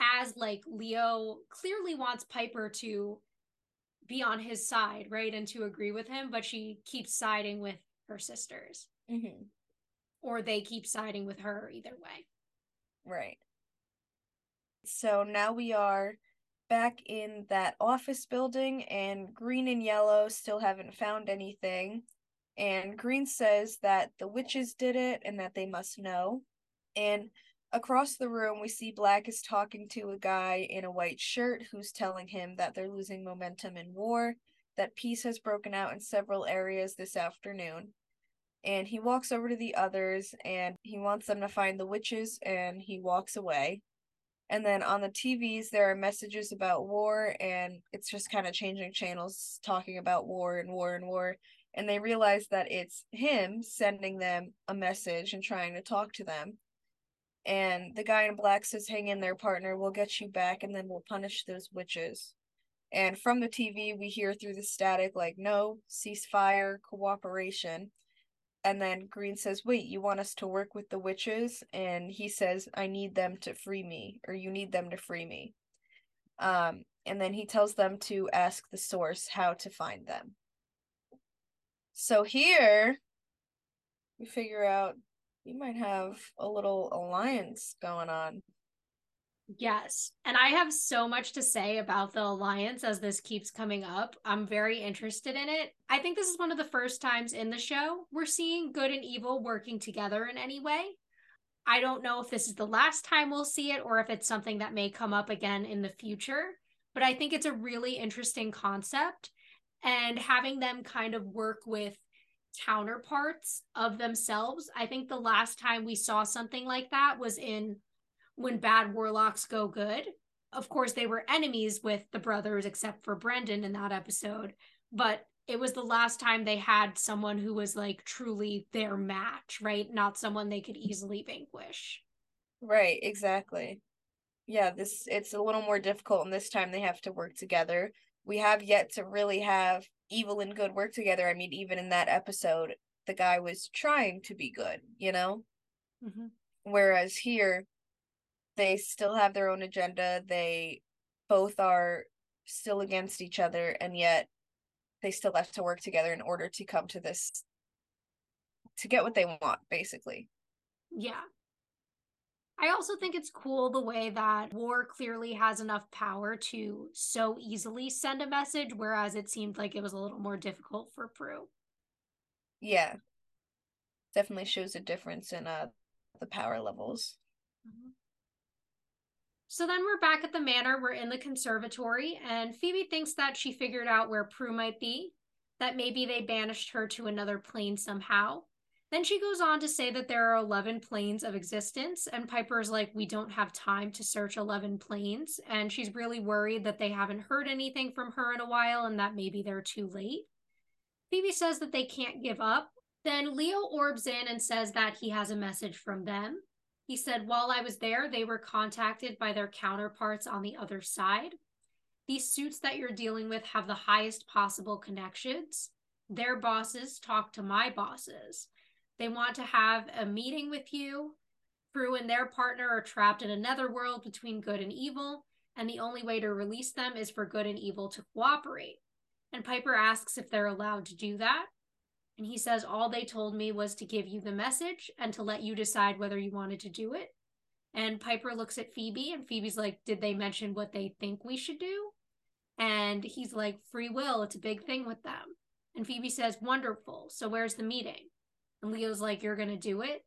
as like Leo clearly wants Piper to be on his side, right? And to agree with him, but she keeps siding with her sisters.
Mm-hmm.
Or they keep siding with her either way.
Right. So now we are back in that office building, and green and yellow still haven't found anything. And Green says that the witches did it and that they must know. And across the room, we see Black is talking to a guy in a white shirt who's telling him that they're losing momentum in war, that peace has broken out in several areas this afternoon. And he walks over to the others and he wants them to find the witches and he walks away. And then on the TVs, there are messages about war, and it's just kind of changing channels, talking about war and war and war. And they realize that it's him sending them a message and trying to talk to them. And the guy in black says, Hang in there, partner, we'll get you back, and then we'll punish those witches. And from the TV, we hear through the static, like, no, ceasefire, cooperation. And then Green says, Wait, you want us to work with the witches? And he says, I need them to free me, or you need them to free me. Um, and then he tells them to ask the source how to find them. So here we figure out we might have a little alliance going on.
Yes. And I have so much to say about the alliance as this keeps coming up. I'm very interested in it. I think this is one of the first times in the show we're seeing good and evil working together in any way. I don't know if this is the last time we'll see it or if it's something that may come up again in the future, but I think it's a really interesting concept. And having them kind of work with counterparts of themselves. I think the last time we saw something like that was in when bad warlocks go good. Of course, they were enemies with the brothers, except for Brendan in that episode. But it was the last time they had someone who was like truly their match, right? Not someone they could easily vanquish.
Right, exactly. Yeah, this it's a little more difficult and this time they have to work together. We have yet to really have evil and good work together. I mean, even in that episode, the guy was trying to be good, you know? Mm-hmm. Whereas here, they still have their own agenda. They both are still against each other, and yet they still have to work together in order to come to this, to get what they want, basically.
Yeah. I also think it's cool the way that War clearly has enough power to so easily send a message, whereas it seemed like it was a little more difficult for Prue.
Yeah. Definitely shows a difference in uh the power levels. Mm-hmm.
So then we're back at the manor. We're in the conservatory, and Phoebe thinks that she figured out where Prue might be, that maybe they banished her to another plane somehow. Then she goes on to say that there are 11 planes of existence, and Piper's like, We don't have time to search 11 planes. And she's really worried that they haven't heard anything from her in a while and that maybe they're too late. Phoebe says that they can't give up. Then Leo orbs in and says that he has a message from them. He said, While I was there, they were contacted by their counterparts on the other side. These suits that you're dealing with have the highest possible connections. Their bosses talk to my bosses. They want to have a meeting with you. Prue and their partner are trapped in another world between good and evil, and the only way to release them is for good and evil to cooperate. And Piper asks if they're allowed to do that. And he says, All they told me was to give you the message and to let you decide whether you wanted to do it. And Piper looks at Phoebe, and Phoebe's like, Did they mention what they think we should do? And he's like, Free will, it's a big thing with them. And Phoebe says, Wonderful. So where's the meeting? And Leo's like, You're going to do it?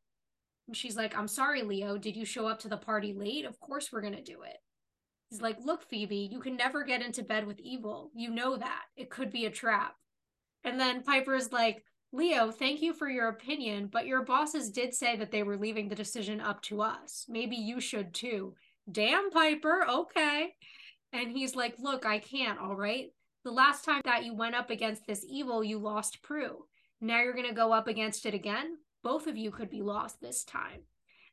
And she's like, I'm sorry, Leo. Did you show up to the party late? Of course we're going to do it. He's like, Look, Phoebe, you can never get into bed with evil. You know that. It could be a trap. And then Piper's like, Leo, thank you for your opinion, but your bosses did say that they were leaving the decision up to us. Maybe you should too. Damn, Piper. Okay. And he's like, Look, I can't, all right? The last time that you went up against this evil, you lost Prue. Now you're going to go up against it again. Both of you could be lost this time.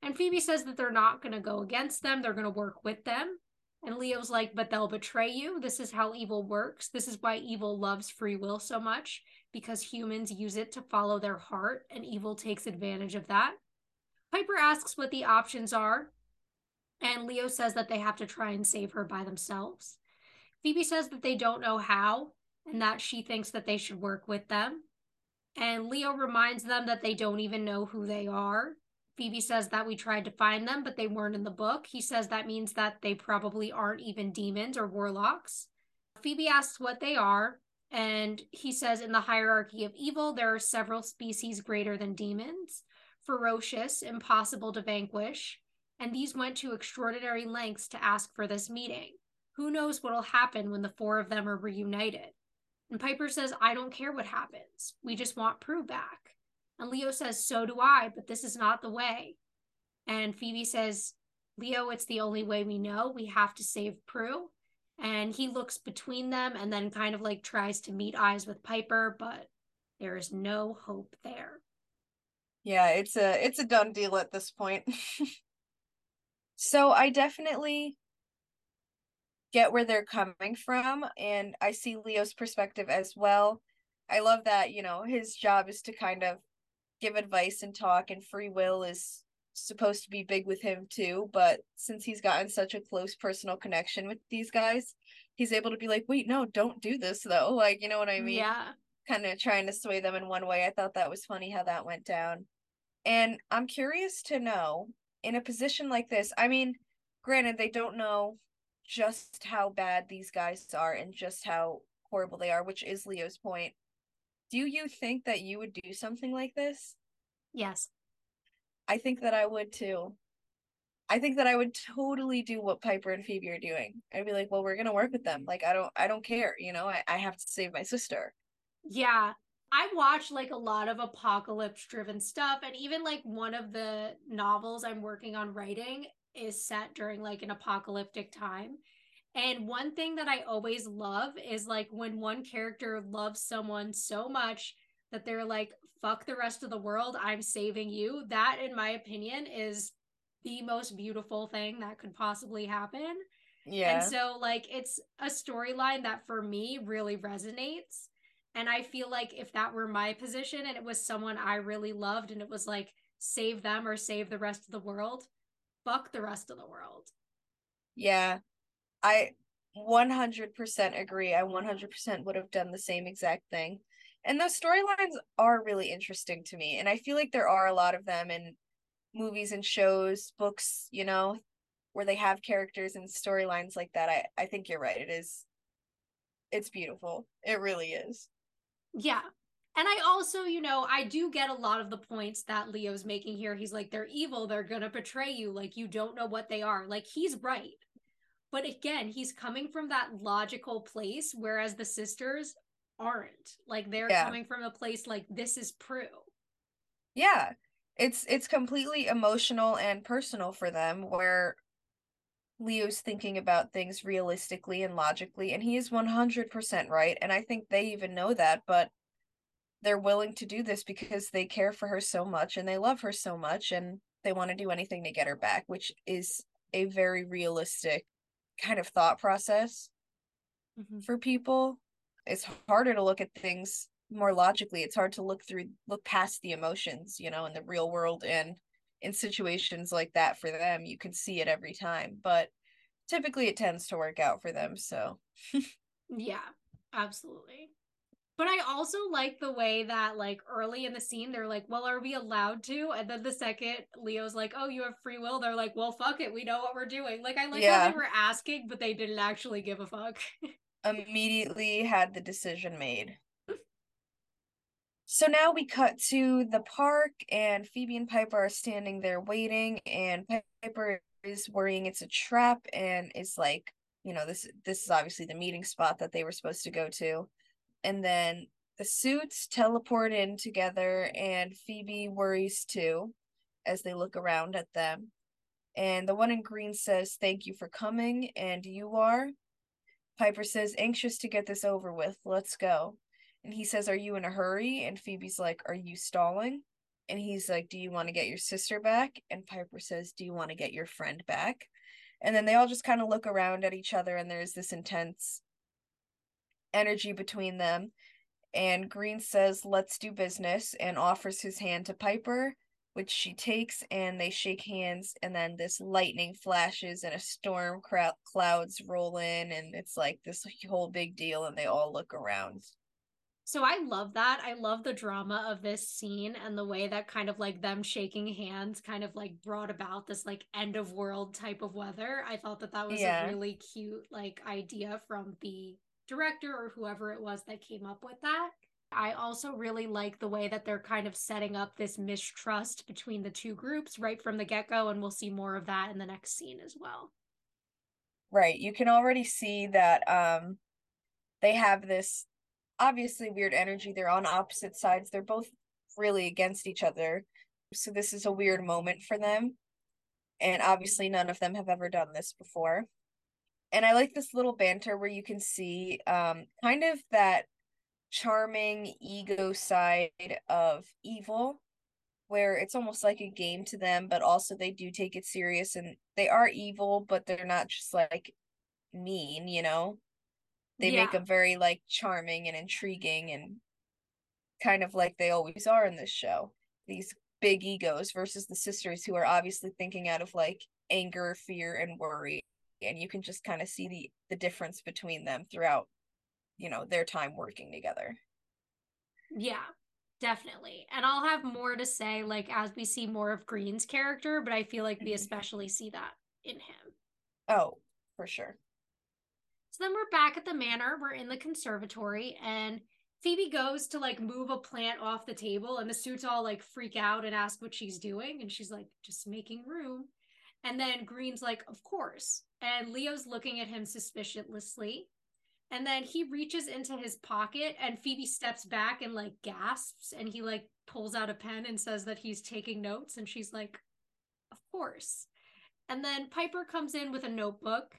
And Phoebe says that they're not going to go against them, they're going to work with them. And Leo's like, but they'll betray you. This is how evil works. This is why evil loves free will so much, because humans use it to follow their heart, and evil takes advantage of that. Piper asks what the options are, and Leo says that they have to try and save her by themselves. Phoebe says that they don't know how, and that she thinks that they should work with them. And Leo reminds them that they don't even know who they are. Phoebe says that we tried to find them, but they weren't in the book. He says that means that they probably aren't even demons or warlocks. Phoebe asks what they are, and he says in the hierarchy of evil, there are several species greater than demons, ferocious, impossible to vanquish, and these went to extraordinary lengths to ask for this meeting. Who knows what'll happen when the four of them are reunited? And Piper says, I don't care what happens. We just want Prue back. And Leo says, So do I, but this is not the way. And Phoebe says, Leo, it's the only way we know. We have to save Prue. And he looks between them and then kind of like tries to meet eyes with Piper, but there is no hope there.
Yeah, it's a it's a done deal at this point. so I definitely get where they're coming from and I see Leo's perspective as well. I love that, you know, his job is to kind of give advice and talk and free will is supposed to be big with him too, but since he's gotten such a close personal connection with these guys, he's able to be like, "Wait, no, don't do this though." Like, you know what I mean?
Yeah.
Kind of trying to sway them in one way. I thought that was funny how that went down. And I'm curious to know in a position like this, I mean, granted they don't know just how bad these guys are and just how horrible they are, which is Leo's point. Do you think that you would do something like this?
Yes.
I think that I would too. I think that I would totally do what Piper and Phoebe are doing. I'd be like, well, we're gonna work with them. Like I don't I don't care, you know, I, I have to save my sister.
Yeah. I watch like a lot of apocalypse driven stuff and even like one of the novels I'm working on writing is set during like an apocalyptic time. And one thing that I always love is like when one character loves someone so much that they're like, fuck the rest of the world, I'm saving you. That, in my opinion, is the most beautiful thing that could possibly happen.
Yeah.
And so, like, it's a storyline that for me really resonates. And I feel like if that were my position and it was someone I really loved and it was like, save them or save the rest of the world, fuck the rest of the world.
Yeah. I 100% agree. I 100% would have done the same exact thing. And those storylines are really interesting to me. And I feel like there are a lot of them in movies and shows, books, you know, where they have characters and storylines like that. I, I think you're right. It is, it's beautiful. It really is.
Yeah. And I also, you know, I do get a lot of the points that Leo's making here. He's like, they're evil. They're going to betray you. Like, you don't know what they are. Like, he's right. But again, he's coming from that logical place, whereas the sisters aren't. Like they're yeah. coming from a place like this is Prue.
Yeah. It's it's completely emotional and personal for them where Leo's thinking about things realistically and logically and he is 100% right and I think they even know that but they're willing to do this because they care for her so much and they love her so much and they want to do anything to get her back which is a very realistic kind of thought process mm-hmm. for people it's harder to look at things more logically it's hard to look through look past the emotions you know in the real world and in situations like that for them you can see it every time but typically it tends to work out for them so
yeah absolutely but I also like the way that like early in the scene they're like, "Well, are we allowed to?" And then the second Leo's like, "Oh, you have free will." They're like, "Well, fuck it. We know what we're doing." Like I like yeah. how they were asking, but they didn't actually give a fuck.
Immediately had the decision made. So now we cut to the park, and Phoebe and Piper are standing there waiting, and Piper is worrying it's a trap, and it's like, you know, this this is obviously the meeting spot that they were supposed to go to and then the suits teleport in together and Phoebe worries too as they look around at them. And the one in green says, Thank you for coming, and you are. Piper says, Anxious to get this over with. Let's go. And he says, Are you in a hurry? And Phoebe's like, Are you stalling? And he's like, Do you want to get your sister back? And Piper says, Do you want to get your friend back? And then they all just kind of look around at each other, and there's this intense energy between them. And Green says, Let's do business, and offers his hand to Piper, which she takes, and they shake hands. And then this lightning flashes, and a storm clouds roll in, and it's like this whole big deal, and they all look around.
So I love that. I love the drama of this scene and the way that kind of like them shaking hands kind of like brought about this like end of world type of weather. I thought that that was yeah. a really cute like idea from the director or whoever it was that came up with that. I also really like the way that they're kind of setting up this mistrust between the two groups right from the get go, and we'll see more of that in the next scene as well.
Right. You can already see that um they have this obviously weird energy. They're on opposite sides. They're both really against each other. So this is a weird moment for them. And obviously, none of them have ever done this before. And I like this little banter where you can see um, kind of that charming ego side of evil where it's almost like a game to them but also they do take it serious and they are evil but they're not just like mean you know they yeah. make them very like charming and intriguing and kind of like they always are in this show these big egos versus the sisters who are obviously thinking out of like anger fear and worry and you can just kind of see the the difference between them throughout you know their time working together.
Yeah definitely. And i'll have more to say like as we see more of green's character but i feel like we mm-hmm. especially see that in him.
Oh for sure.
So then we're back at the manor we're in the conservatory and phoebe goes to like move a plant off the table and the suits all like freak out and ask what she's doing and she's like just making room. And then green's like of course. And leo's looking at him suspiciously and then he reaches into his pocket and Phoebe steps back and like gasps and he like pulls out a pen and says that he's taking notes and she's like of course. And then Piper comes in with a notebook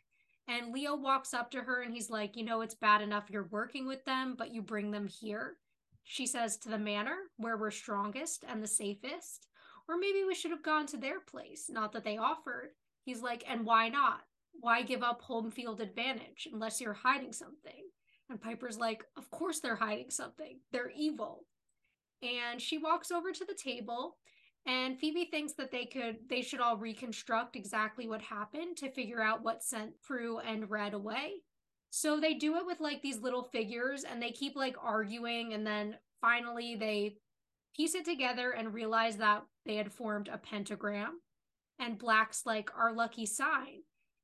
and Leo walks up to her and he's like, "You know it's bad enough you're working with them, but you bring them here." She says to the manor where we're strongest and the safest. Or maybe we should have gone to their place, not that they offered. He's like, "And why not? Why give up home field advantage unless you're hiding something? And Piper's like, Of course they're hiding something. They're evil. And she walks over to the table and Phoebe thinks that they could they should all reconstruct exactly what happened to figure out what sent Prue and Red away. So they do it with like these little figures and they keep like arguing and then finally they piece it together and realize that they had formed a pentagram and black's like our lucky sign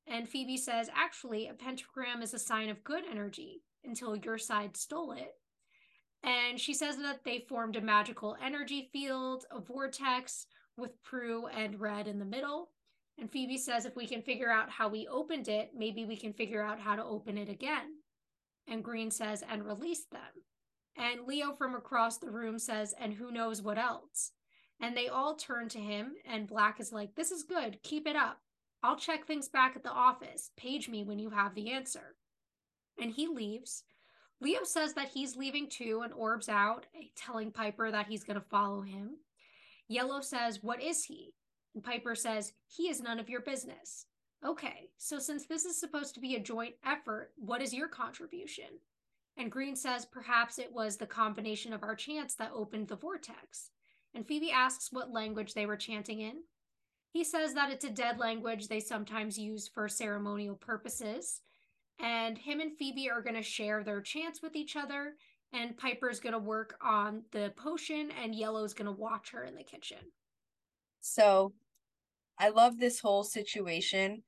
and Phoebe says, actually, a pentagram is a sign of good energy until your side stole it. And she says that they formed a magical energy field, a vortex with Prue and Red in the middle. And Phoebe says, if we can figure out how we opened it, maybe we can figure out how to open it again. And Green says, and release them. And Leo from across the room says, and who knows what else. And they all turn to him, and Black is like, this is good, keep it up. I'll check things back at the office. Page me when you have the answer. And he leaves. Leo says that he's leaving too and orbs out, telling Piper that he's going to follow him. Yellow says, What is he? And Piper says, He is none of your business. Okay, so since this is supposed to be a joint effort, what is your contribution? And Green says perhaps it was the combination of our chants that opened the vortex. And Phoebe asks what language they were chanting in. He says that it's a dead language they sometimes use for ceremonial purposes. And him and Phoebe are going to share their chants with each other. And Piper's going to work on the potion, and Yellow's going to watch her in the kitchen.
So I love this whole situation.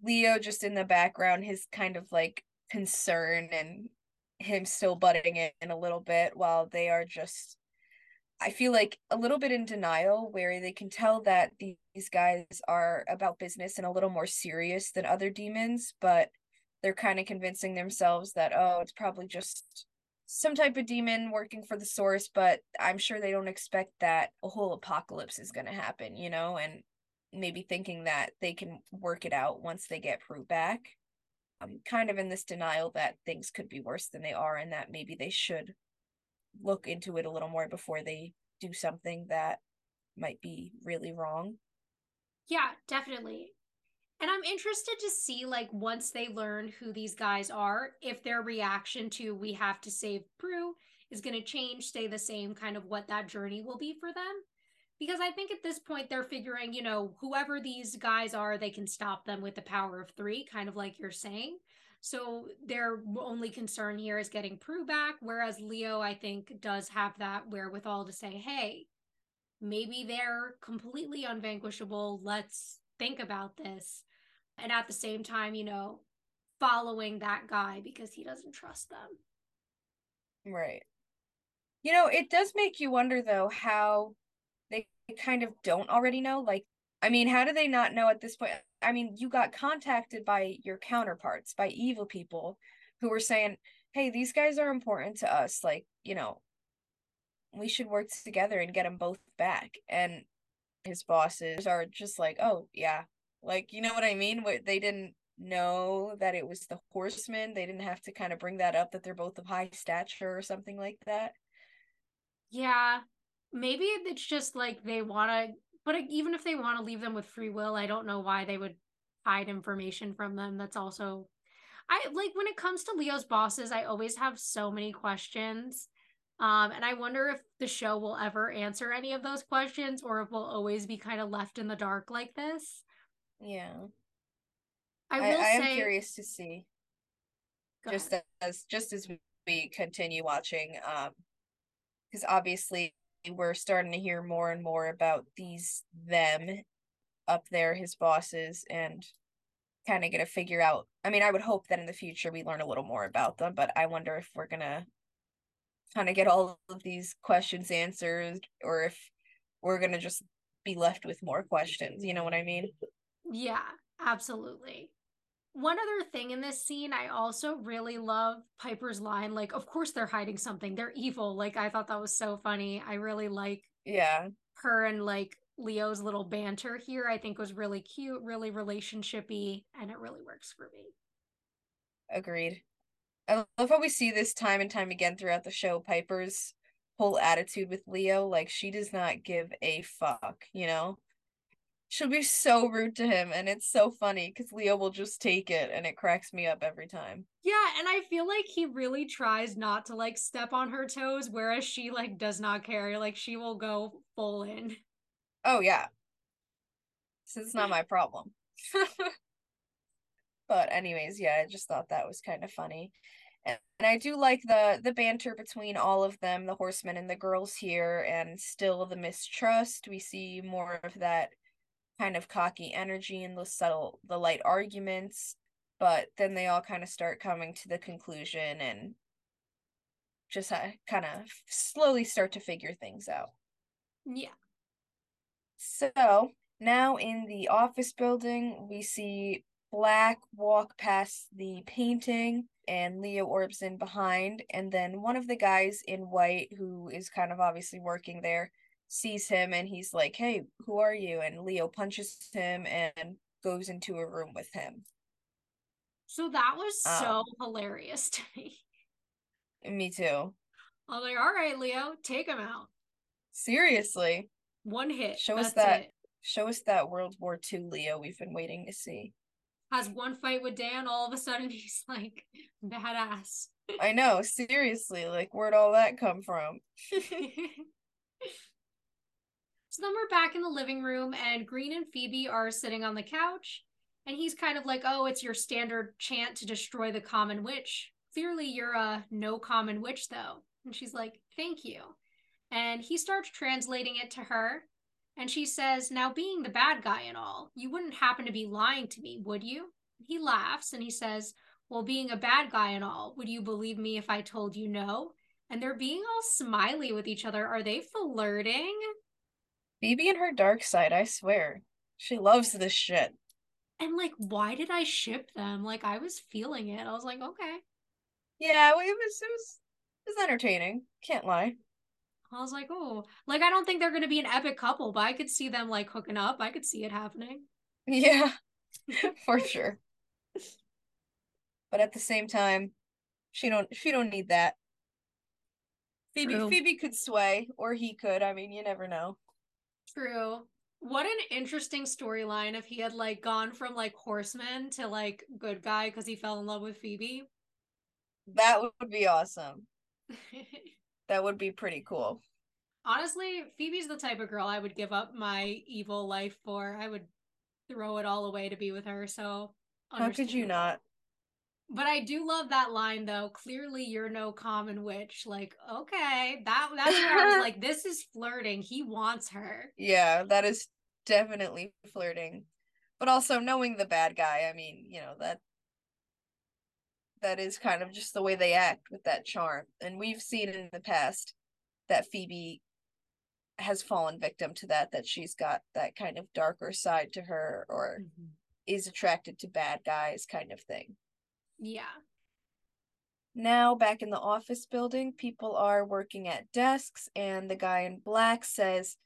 Leo just in the background, his kind of like concern and him still butting in a little bit while they are just I feel like a little bit in denial where they can tell that these guys are about business and a little more serious than other demons, but they're kind of convincing themselves that, oh, it's probably just some type of demon working for the source, but I'm sure they don't expect that a whole apocalypse is going to happen, you know, and maybe thinking that they can work it out once they get Prue back. I'm kind of in this denial that things could be worse than they are and that maybe they should look into it a little more before they do something that might be really wrong.
Yeah, definitely. And I'm interested to see, like, once they learn who these guys are, if their reaction to we have to save Prue is going to change, stay the same, kind of what that journey will be for them. Because I think at this point they're figuring, you know, whoever these guys are, they can stop them with the power of three, kind of like you're saying. So their only concern here is getting Prue back, whereas Leo, I think, does have that wherewithal to say, hey, maybe they're completely unvanquishable. Let's think about this. And at the same time, you know, following that guy because he doesn't trust them.
Right. You know, it does make you wonder, though, how they kind of don't already know. Like, I mean, how do they not know at this point? I mean, you got contacted by your counterparts, by evil people who were saying, hey, these guys are important to us. Like, you know, we should work together and get them both back. And his bosses are just like, oh, yeah, Like, you know what I mean? They didn't know that it was the horsemen. They didn't have to kind of bring that up that they're both of high stature or something like that.
Yeah. Maybe it's just like they want to, but even if they want to leave them with free will, I don't know why they would hide information from them. That's also, I like when it comes to Leo's bosses, I always have so many questions. Um, and I wonder if the show will ever answer any of those questions or if we'll always be kind of left in the dark like this.
Yeah.
I
I,
will
I am
say,
curious to see just
ahead.
as just as we continue watching um because obviously we're starting to hear more and more about these them up there his bosses and kind of gonna figure out i mean i would hope that in the future we learn a little more about them but i wonder if we're gonna kind of get all of these questions answered or if we're gonna just be left with more questions you know what i mean
Yeah, absolutely. One other thing in this scene, I also really love Piper's line like, of course they're hiding something. They're evil. Like, I thought that was so funny. I really like
yeah
her and like Leo's little banter here. I think was really cute, really relationshipy, and it really works for me.
Agreed. I love how we see this time and time again throughout the show. Piper's whole attitude with Leo, like she does not give a fuck, you know? She'll be so rude to him, and it's so funny because Leo will just take it, and it cracks me up every time.
Yeah, and I feel like he really tries not to like step on her toes, whereas she like does not care. Like she will go full in.
Oh, yeah. So it's not my problem. But anyways, yeah, I just thought that was kind of funny. And, and I do like the the banter between all of them, the horsemen and the girls here, and still the mistrust. We see more of that kind of cocky energy and the subtle the light arguments, but then they all kind of start coming to the conclusion and just uh, kind of slowly start to figure things out.
Yeah.
So now in the office building, we see Black walk past the painting and Leo orbs in behind. And then one of the guys in white, who is kind of obviously working there, sees him and he's like, Hey, who are you? And Leo punches him and goes into a room with him.
So that was so
Um,
hilarious to me.
Me too.
I was like, all right, Leo, take him out.
Seriously,
One hit.
Show us that.
it.
show us that World War II Leo we've been waiting to see.
Has one fight with Dan, all of a sudden he's like badass.
I know, seriously, like where'd all that come from?
So then we're back in the living room, and Green and Phoebe are sitting on the couch. And he's kind of like, Oh, it's your standard chant to destroy the common witch. Clearly, you're a no common witch, though. And she's like, Thank you. And he starts translating it to her. And she says, Now, being the bad guy and all, you wouldn't happen to be lying to me, would you? He laughs and he says, Well, being a bad guy and all, would you believe me if I told you no? And they're being all smiley with each other. Are they flirting?
Phoebe and her dark side, I swear. She loves this shit.
And like, why did I ship them? Like, I was feeling it. I was like, okay.
Yeah, well, it was it was it was entertaining. Can't lie.
I was like, oh, like, I don't think they're going to be an epic couple, but I could see them like hooking up. I could see it happening.
Yeah, for sure. But at the same time, she don't she don't need that. Phoebe
True.
Phoebe could sway, or he could. I mean, you never know.
True. What an interesting storyline if he had like gone from like horseman to like good guy because he fell in love with Phoebe.
That would be awesome. That would be pretty cool.
Honestly, Phoebe's the type of girl I would give up my evil life for. I would throw it all away to be with her. So,
How could you not?
But I do love that line though. Clearly you're no common witch. Like, okay, that that's where I was like, this is flirting. He wants her.
Yeah, that is definitely flirting. But also knowing the bad guy, I mean, you know, that that is kind of just the way they act with that charm. And we've seen in the past that Phoebe has fallen victim to that, that she's got that kind of darker side to her or mm-hmm. is attracted to bad guys kind of thing.
Yeah.
Now, back in the office building, people are working at desks, and the guy in black says,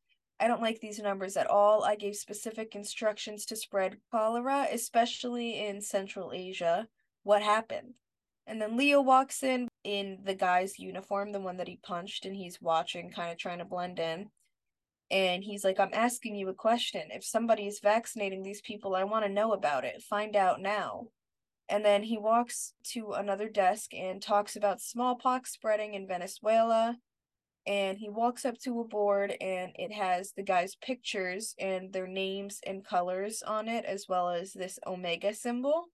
I don't like these numbers at all. I gave specific instructions to spread cholera, especially in Central Asia. What happened? And then Leo walks in in the guy's uniform, the one that he punched, and he's watching, kind of trying to blend in. And he's like, I'm asking you a question. If somebody is vaccinating these people, I want to know about it. Find out now. And then he walks to another desk and talks about smallpox spreading in Venezuela. And he walks up to a board and it has the guy's pictures and their names and colors on it, as well as this omega symbol.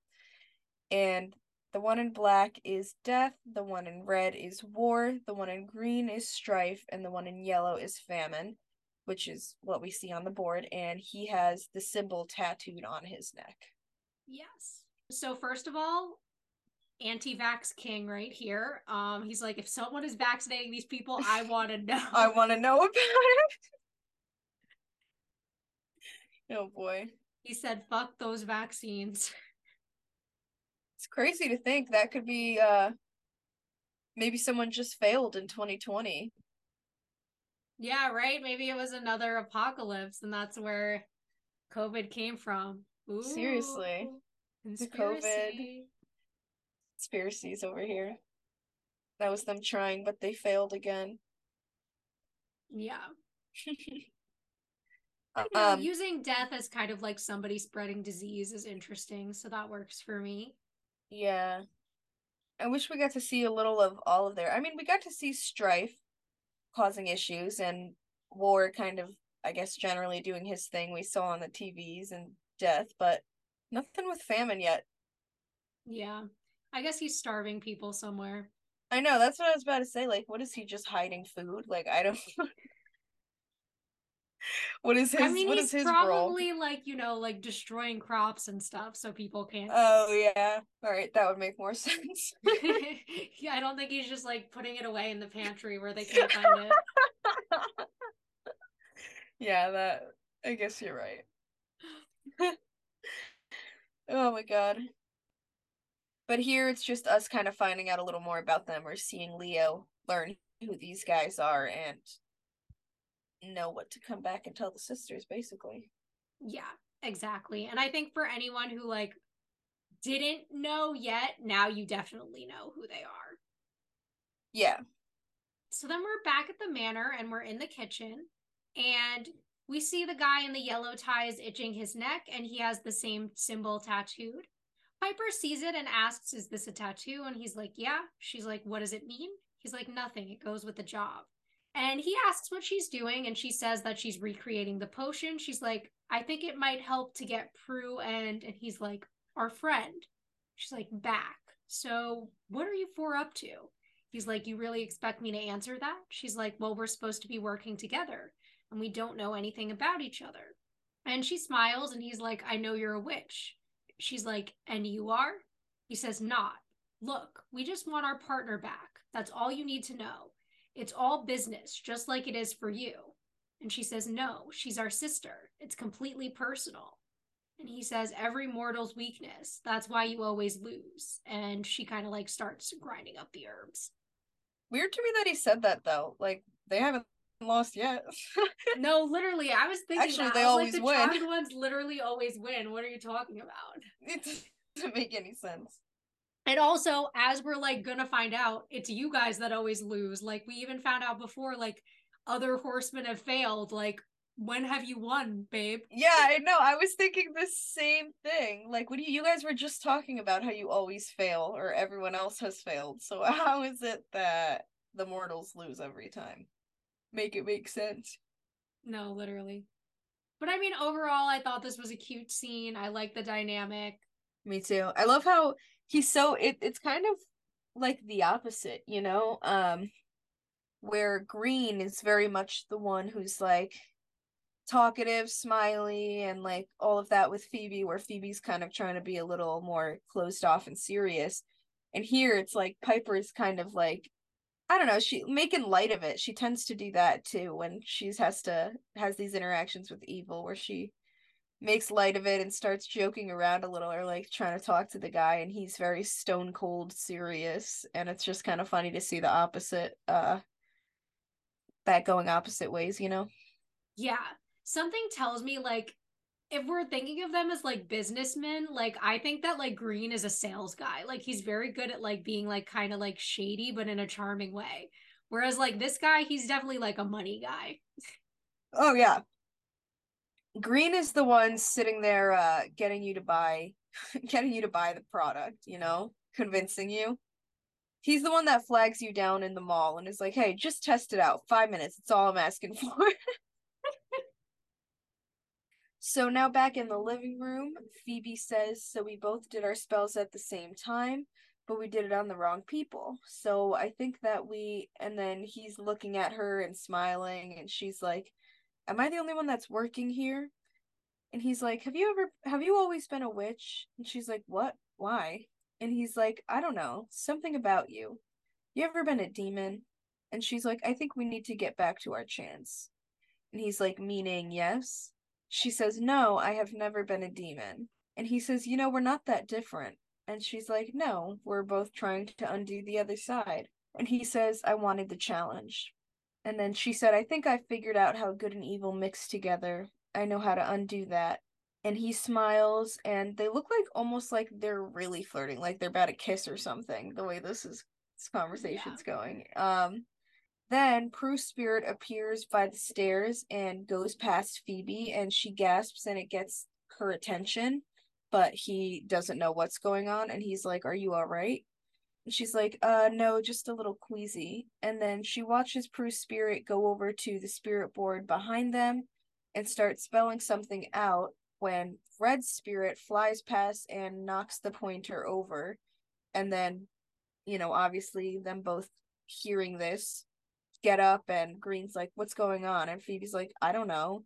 And the one in black is death, the one in red is war, the one in green is strife, and the one in yellow is famine, which is what we see on the board. And he has the symbol tattooed on his neck.
Yes. So first of all, anti-vax king right here. Um, he's like, if someone is vaccinating these people, I want to know.
I want to know about it. oh boy.
He said, "Fuck those vaccines."
It's crazy to think that could be uh maybe someone just failed in 2020.
Yeah, right. Maybe it was another apocalypse, and that's where COVID came from. Ooh,
Seriously.
Conspiracy.
COVID. Conspiracies over here. That was them trying, but they failed again.
Yeah. You know,
um,
using death as kind of like somebody spreading disease is interesting, so that works for me.
yeah. I wish we got to see a little of all of their. I mean, we got to see strife causing issues and war kind of, I guess, generally doing his thing we saw on the TVs and death, but nothing with famine yet.
Yeah. I guess he's starving people somewhere.
I know, that's what I was about to say. Like, what is he just hiding food? Like, I don't. what is his?
I mean,
what
he's
is his role?
probably like, you know, like destroying crops and stuff so people can't.
Oh yeah, all right, that would make more sense.
yeah, I don't think he's just like putting it away in the pantry where they can't find it.
yeah, that. I guess you're right. Oh my god. But here it's just us kind of finding out a little more about them or seeing Leo learn who these guys are and know what to come back and tell the sisters, basically.
Yeah, exactly. And I think for anyone who like didn't know yet, now you definitely know who they are.
Yeah.
So then we're back at the manor and we're in the kitchen and we see the guy in the yellow ties itching his neck and he has the same symbol tattooed. Piper sees it and asks, Is this a tattoo? And he's like, Yeah. She's like, What does it mean? He's like, Nothing. It goes with the job. And he asks what she's doing and she says that she's recreating the potion. She's like, I think it might help to get Prue and and he's like, Our friend. She's like, Back. So what are you four up to? He's like, You really expect me to answer that? She's like, Well, we're supposed to be working together and we don't know anything about each other. And she smiles and he's like, I know you're a witch. She's like, And you are? He says, Not. Look, we just want our partner back. That's all you need to know. It's all business, just like it is for you. And she says, No, she's our sister. It's completely personal. And he says, Every mortal's weakness. That's why you always lose. And she kind of like starts grinding up the herbs.
Weird to me that he said that though. Like they haven't lost yet.
No, literally, I was thinking
Actually,
that.
they always
like, the
win.
charmed ones literally always win. What are you talking about?
it doesn't make any sense.
And also, as we're like gonna find out, it's you guys that always lose. Like we even found out before, like other horsemen have failed. Like when have you won, babe?
Yeah, I know. I was thinking the same thing. Like, what do you, you guys were just talking about how you always fail or everyone else has failed. So how is it that the mortals lose every time? Make it make sense.
No, literally. But I mean, overall, I thought this was a cute scene. I like the dynamic.
Me too. I love how he's so it it's kind of like the opposite, you know? Um where Green is very much the one who's like talkative, smiley, and like all of that with Phoebe, where Phoebe's kind of trying to be a little more closed off and serious. And here it's like Piper's kind of like I don't know, she making light of it. She tends to do that too when she's has to has these interactions with evil where she makes light of it and starts joking around a little or like trying to talk to the guy and he's very stone cold serious and it's just kind of funny to see the opposite uh that going opposite ways, you know.
Yeah. Something tells me like if we're thinking of them as like businessmen, like I think that like Green is a sales guy. Like he's very good at like being like kind of like shady, but in a charming way. Whereas like this guy, he's definitely like a money guy.
Oh yeah. Green is the one sitting there uh getting you to buy getting you to buy the product, you know, convincing you. He's the one that flags you down in the mall and is like, "Hey, just test it out. 5 minutes. It's all I'm asking for." So now back in the living room, Phoebe says, So we both did our spells at the same time, but we did it on the wrong people. So I think that we, and then he's looking at her and smiling, and she's like, Am I the only one that's working here? And he's like, Have you ever, have you always been a witch? And she's like, What? Why? And he's like, I don't know, something about you. You ever been a demon? And she's like, I think we need to get back to our chance. And he's like, Meaning, yes? She says, No, I have never been a demon. And he says, You know, we're not that different. And she's like, No, we're both trying to undo the other side. And he says, I wanted the challenge. And then she said, I think I figured out how good and evil mix together. I know how to undo that. And he smiles, and they look like almost like they're really flirting, like they're about to kiss or something, the way this is this conversation's yeah. going. Um, then Prue's spirit appears by the stairs and goes past Phoebe, and she gasps and it gets her attention, but he doesn't know what's going on. And he's like, Are you all right? And she's like, Uh, no, just a little queasy. And then she watches Prue's spirit go over to the spirit board behind them and start spelling something out when Red's spirit flies past and knocks the pointer over. And then, you know, obviously, them both hearing this get up and Green's like, What's going on? And Phoebe's like, I don't know.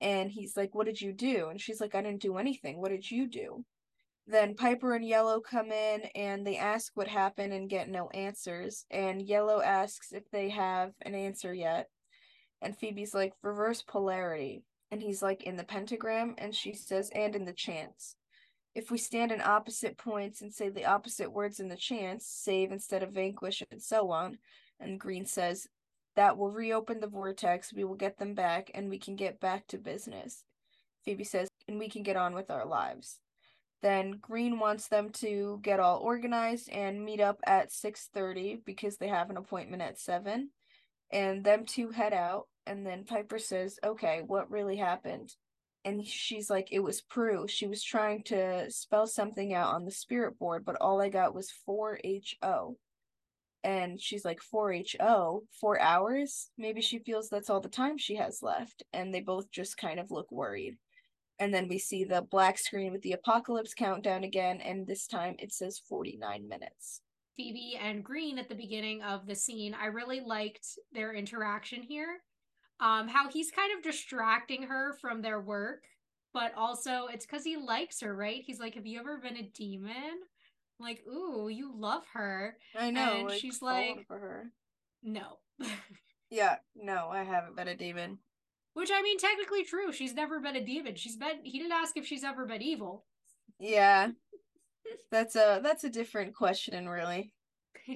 And he's like, What did you do? And she's like, I didn't do anything. What did you do? Then Piper and Yellow come in and they ask what happened and get no answers. And Yellow asks if they have an answer yet. And Phoebe's like, Reverse polarity. And he's like, In the pentagram. And she says, And in the chance. If we stand in opposite points and say the opposite words in the chance, save instead of vanquish, and so on, and Green says, That will reopen the vortex. We will get them back and we can get back to business. Phoebe says, And we can get on with our lives. Then Green wants them to get all organized and meet up at 6:30 because they have an appointment at 7. And them two head out and then Piper says, "Okay, what really happened?" And she's like, "It was Prue. She was trying to spell something out on the spirit board, but all I got was 4HO." And she's like 4ho four hours? Maybe she feels that's all the time she has left. And they both just kind of look worried. And then we see the black screen with the apocalypse countdown again. And this time it says 49 minutes.
Phoebe and green at the beginning of the scene. I really liked their interaction here. Um how he's kind of distracting her from their work but also it's because he likes her right? He's like have you ever been a demon like, ooh, you love her.
I know. And like, she's like, for her.
No.
yeah, no, I haven't been a demon.
Which I mean, technically true. She's never been a demon. She's been. He didn't ask if she's ever been evil.
Yeah, that's a that's a different question, really.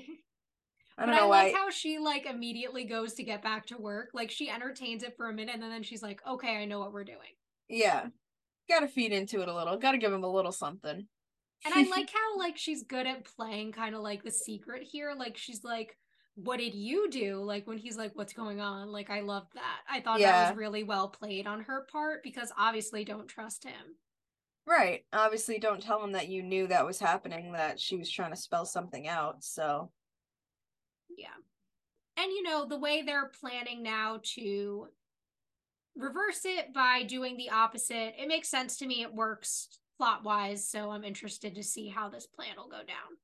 I don't but know I why. like how she like immediately goes to get back to work. Like she entertains it for a minute, and then she's like, "Okay, I know what we're doing."
Yeah, got to feed into it a little. Got to give him a little something.
And I like how like she's good at playing kind of like the secret here. Like she's like, what did you do? Like when he's like, what's going on? Like I love that. I thought yeah. that was really well played on her part because obviously don't trust him.
Right. Obviously don't tell him that you knew that was happening, that she was trying to spell something out. So
Yeah. And you know, the way they're planning now to reverse it by doing the opposite, it makes sense to me. It works plot wise. So I'm interested to see how this plan will go down.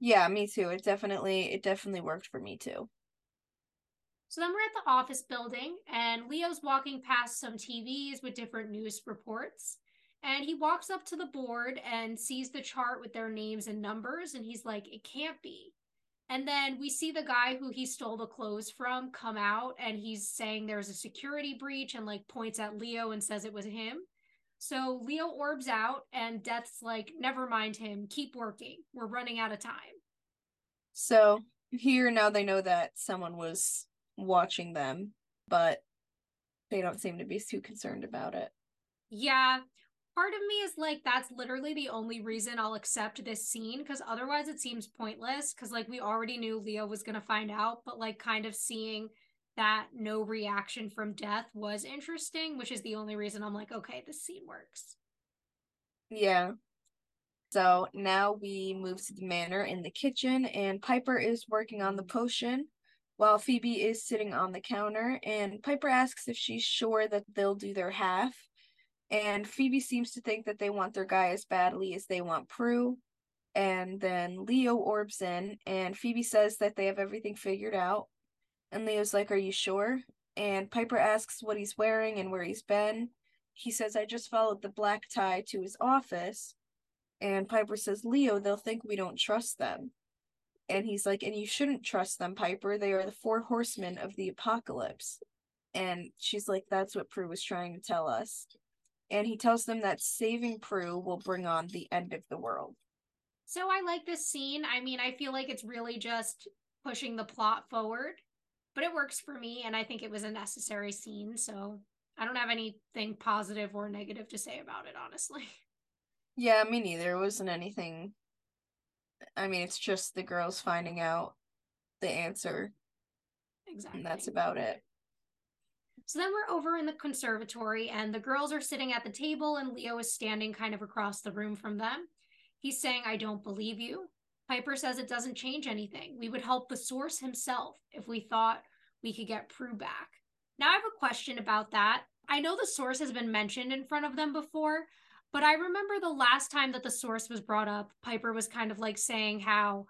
Yeah, me too. It definitely it definitely worked for me too.
So then we're at the office building and Leo's walking past some TVs with different news reports. And he walks up to the board and sees the chart with their names and numbers and he's like it can't be. And then we see the guy who he stole the clothes from come out and he's saying there's a security breach and like points at Leo and says it was him. So Leo orbs out, and Death's like, never mind him, keep working. We're running out of time.
So here now they know that someone was watching them, but they don't seem to be too concerned about it.
Yeah. Part of me is like, that's literally the only reason I'll accept this scene because otherwise it seems pointless. Because, like, we already knew Leo was going to find out, but, like, kind of seeing that no reaction from death was interesting, which is the only reason I'm like, okay, this scene works.
Yeah. So now we move to the manor in the kitchen, and Piper is working on the potion while Phoebe is sitting on the counter. And Piper asks if she's sure that they'll do their half. And Phoebe seems to think that they want their guy as badly as they want Prue. And then Leo orbs in, and Phoebe says that they have everything figured out. And Leo's like, Are you sure? And Piper asks what he's wearing and where he's been. He says, I just followed the black tie to his office. And Piper says, Leo, they'll think we don't trust them. And he's like, And you shouldn't trust them, Piper. They are the four horsemen of the apocalypse. And she's like, That's what Prue was trying to tell us and he tells them that saving Prue will bring on the end of the world.
So I like this scene. I mean, I feel like it's really just pushing the plot forward, but it works for me, and I think it was a necessary scene. So I don't have anything positive or negative to say about it, honestly.
Yeah, me neither. It wasn't anything. I mean, it's just the girls finding out the answer.
Exactly.
And that's about it.
So then we're over in the conservatory, and the girls are sitting at the table, and Leo is standing kind of across the room from them. He's saying, I don't believe you. Piper says it doesn't change anything. We would help the source himself if we thought we could get Prue back. Now, I have a question about that. I know the source has been mentioned in front of them before, but I remember the last time that the source was brought up, Piper was kind of like saying how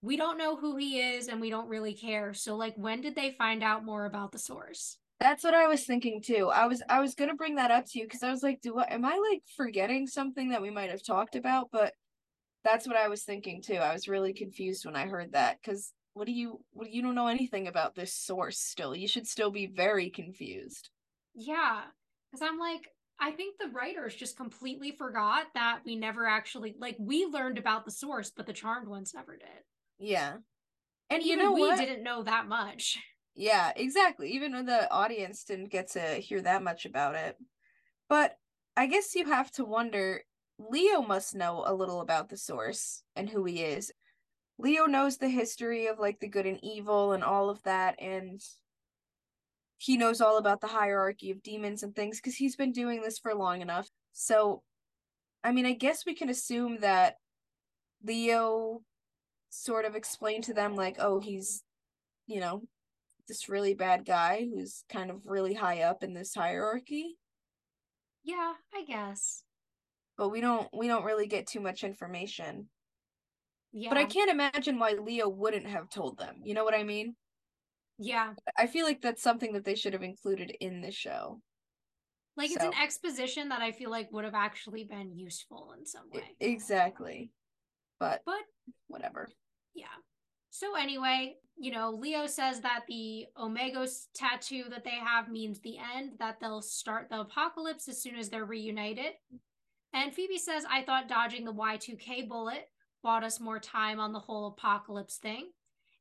we don't know who he is and we don't really care. So, like, when did they find out more about the source?
That's what I was thinking too. I was I was gonna bring that up to you because I was like, do I am I like forgetting something that we might have talked about? But that's what I was thinking too. I was really confused when I heard that because what do you what you don't know anything about this source still? You should still be very confused.
Yeah, because I'm like, I think the writers just completely forgot that we never actually like we learned about the source, but the charmed ones never did.
Yeah.
And you know we what? didn't know that much.
Yeah, exactly. Even though the audience didn't get to hear that much about it. But I guess you have to wonder Leo must know a little about the source and who he is. Leo knows the history of like the good and evil and all of that and he knows all about the hierarchy of demons and things cuz he's been doing this for long enough. So I mean, I guess we can assume that Leo sort of explained to them like, "Oh, he's you know, this really bad guy who's kind of really high up in this hierarchy.
Yeah, I guess.
But we don't we don't really get too much information.
Yeah.
But I can't imagine why Leo wouldn't have told them. You know what I mean?
Yeah.
I feel like that's something that they should have included in the show.
Like so. it's an exposition that I feel like would have actually been useful in some way.
Exactly. But
but
whatever.
Yeah. So anyway, you know, Leo says that the Omegos tattoo that they have means the end, that they'll start the apocalypse as soon as they're reunited. And Phoebe says, I thought dodging the Y2K bullet bought us more time on the whole apocalypse thing.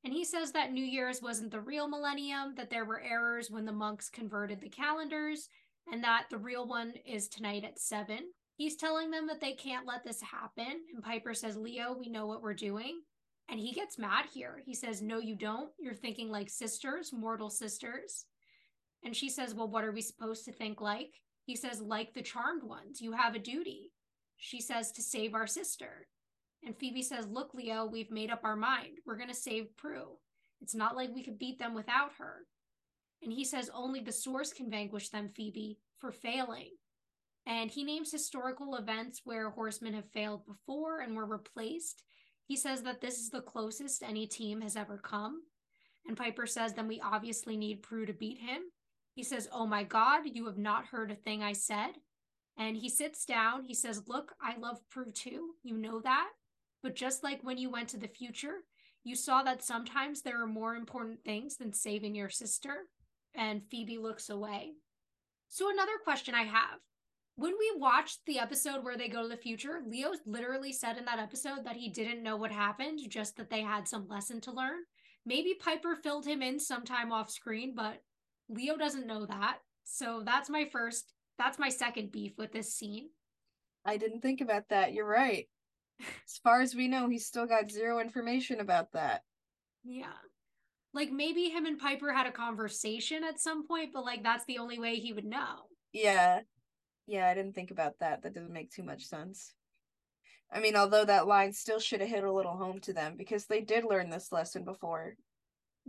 And he says that New Year's wasn't the real millennium, that there were errors when the monks converted the calendars, and that the real one is tonight at 7. He's telling them that they can't let this happen. And Piper says, Leo, we know what we're doing. And he gets mad here. He says, No, you don't. You're thinking like sisters, mortal sisters. And she says, Well, what are we supposed to think like? He says, Like the charmed ones, you have a duty. She says, To save our sister. And Phoebe says, Look, Leo, we've made up our mind. We're going to save Prue. It's not like we could beat them without her. And he says, Only the source can vanquish them, Phoebe, for failing. And he names historical events where horsemen have failed before and were replaced he says that this is the closest any team has ever come. And Piper says, then we obviously need Prue to beat him. He says, Oh my God, you have not heard a thing I said. And he sits down. He says, Look, I love Prue too. You know that. But just like when you went to the future, you saw that sometimes there are more important things than saving your sister. And Phoebe looks away. So, another question I have when we watched the episode where they go to the future, Leo literally said in that episode that he didn't know what happened, just that they had some lesson to learn. Maybe Piper filled him in sometime off screen, but Leo doesn't know that. So that's my first, that's my second beef with this scene.
I didn't think about that. You're right. As far as we know, he's still got zero information about that.
Yeah. Like maybe him and Piper had a conversation at some point, but like that's the only way he would know.
Yeah. Yeah, I didn't think about that. That doesn't make too much sense. I mean, although that line still should have hit a little home to them because they did learn this lesson before.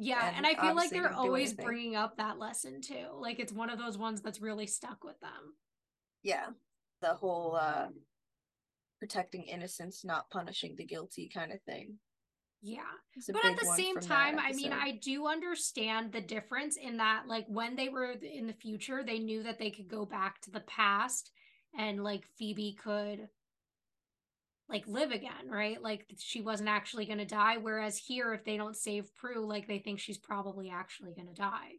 Yeah, and,
And
I feel like they're always
anything.
bringing up that lesson too. Like it's one of those ones that's really stuck with them.
Yeah. The whole uh protecting innocence, not punishing the guilty kind of thing.
Yeah. But at the same time, I mean. I do understand the difference in that, like, when they were in the future, they knew that they could go back to the past and, like, Phoebe could, like, live again, right? Like, she wasn't actually going to die. Whereas here, if they don't save Prue, like, they think she's probably actually going to die.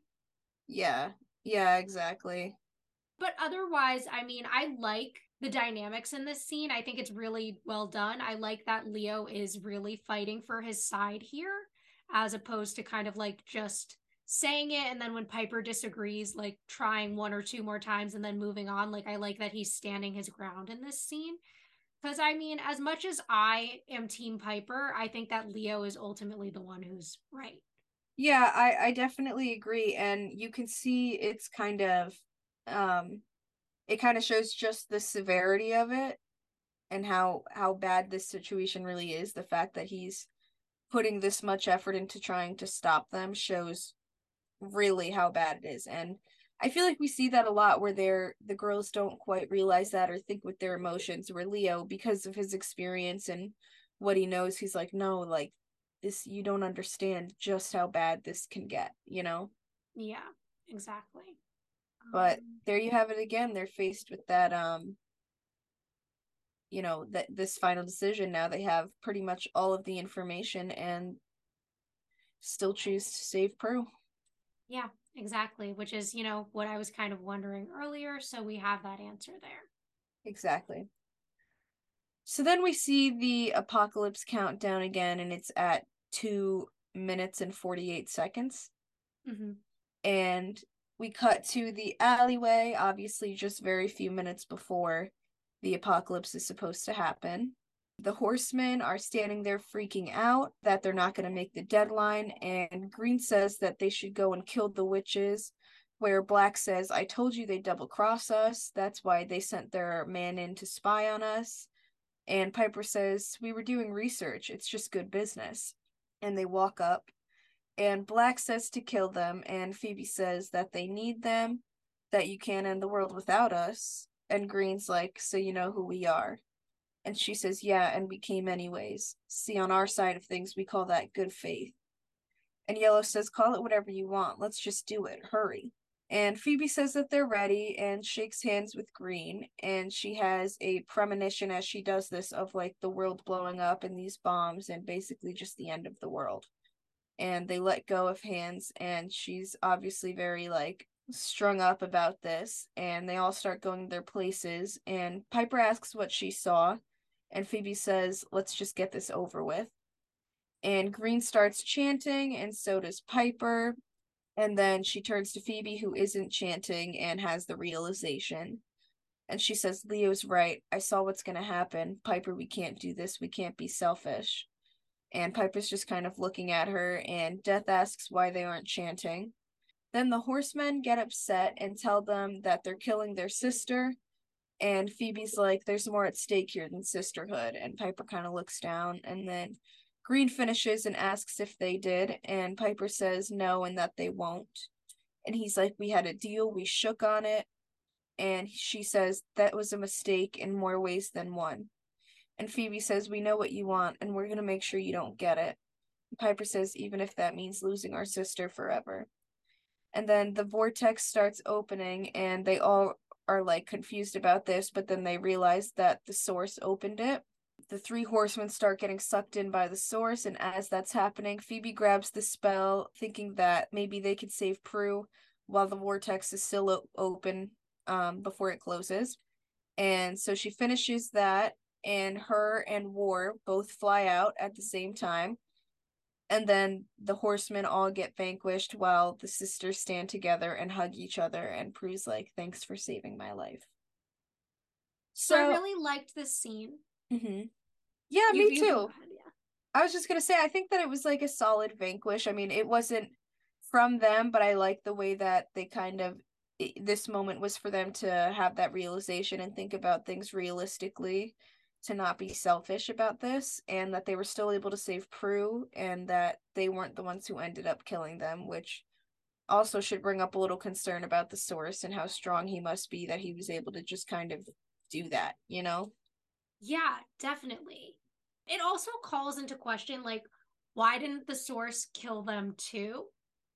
Yeah. Yeah, exactly.
But otherwise, I mean, I like the dynamics in this scene. I think it's really well done. I like that Leo is really fighting for his side here, as opposed to kind of like just saying it and then when Piper disagrees, like trying one or two more times and then moving on. Like, I like that he's standing his ground in this scene. Because, I mean, as much as I am Team Piper, I think that Leo is ultimately the one who's right.
Yeah, I I definitely agree and you can see it's kind of um it kind of shows just the severity of it and how how bad this situation really is. The fact that he's putting this much effort into trying to stop them shows really how bad it is. And I feel like we see that a lot where they're the girls don't quite realize that or think with their emotions. Where Leo, because of his experience and what he knows, he's like, no, like this you don't understand just how bad this can get, you know?
Yeah, exactly.
But
Um,
there you have it again. They're faced with that um you know, that this final decision now they have pretty much all of the information and still choose to save Prue.
Yeah, exactly. Which is, you know, what I was kind of wondering earlier. So we have that answer there.
Exactly. So then we see the apocalypse countdown again, and it's at two minutes and 48 seconds.
hmm
And we cut to the alleyway, obviously, just very few minutes before the apocalypse is supposed to happen. The horsemen are standing there freaking out that they're not going to make the deadline, and Green says that they should go and kill the witches. Where Black says, I told you they double cross us. That's why they sent their man in to spy on us. And Piper says, We were doing research. It's just good business. And they walk up, and Black says to kill them. And Phoebe says that they need them, that you can't end the world without us. And Green's like, So you know who we are. And she says, Yeah, and we came anyways. See, on our side of things, we call that good faith. And Yellow says, Call it whatever you want. Let's just do it. Hurry. And Phoebe says that they're ready and shakes hands with Green. And she has a premonition as she does this of like the world blowing up and these bombs and basically just the end of the world. And they let go of hands, and she's obviously very like strung up about this. And they all start going their places. And Piper asks what she saw. And Phoebe says, Let's just get this over with. And Green starts chanting, and so does Piper. And then she turns to Phoebe, who isn't chanting and has the realization. And she says, Leo's right. I saw what's going to happen. Piper, we can't do this. We can't be selfish. And Piper's just kind of looking at her, and Death asks why they aren't chanting. Then the horsemen get upset and tell them that they're killing their sister. And Phoebe's like, there's more at stake here than sisterhood. And Piper kind of looks down, and then Green finishes and asks if they did, and Piper says no and that they won't. And he's like, We had a deal, we shook on it. And she says, That was a mistake in more ways than one. And Phoebe says, We know what you want, and we're going to make sure you don't get it. Piper says, Even if that means losing our sister forever. And then the vortex starts opening, and they all are like confused about this, but then they realize that the source opened it the three horsemen start getting sucked in by the source, and as that's happening, Phoebe grabs the spell, thinking that maybe they could save Prue while the vortex is still o- open um, before it closes. And so she finishes that, and her and War both fly out at the same time. And then the horsemen all get vanquished while the sisters stand together and hug each other and Prue's like thanks for saving my life.
So, so i really liked this scene.
Mm-hmm. yeah you, me you too. yeah. i was just gonna say i think that it was like a solid vanquish. I mean it wasn't from them but i like the way that they kind of this moment was for them to have that realization and think about things realistically to not be selfish about this and that they were still able to save Prue and that they weren't the ones who ended up killing them, which also should bring up a little concern about the source and how strong he must be that he was able to just kind of do that, you know?
Yeah, definitely. It also calls into question like why didn't the source kill them too?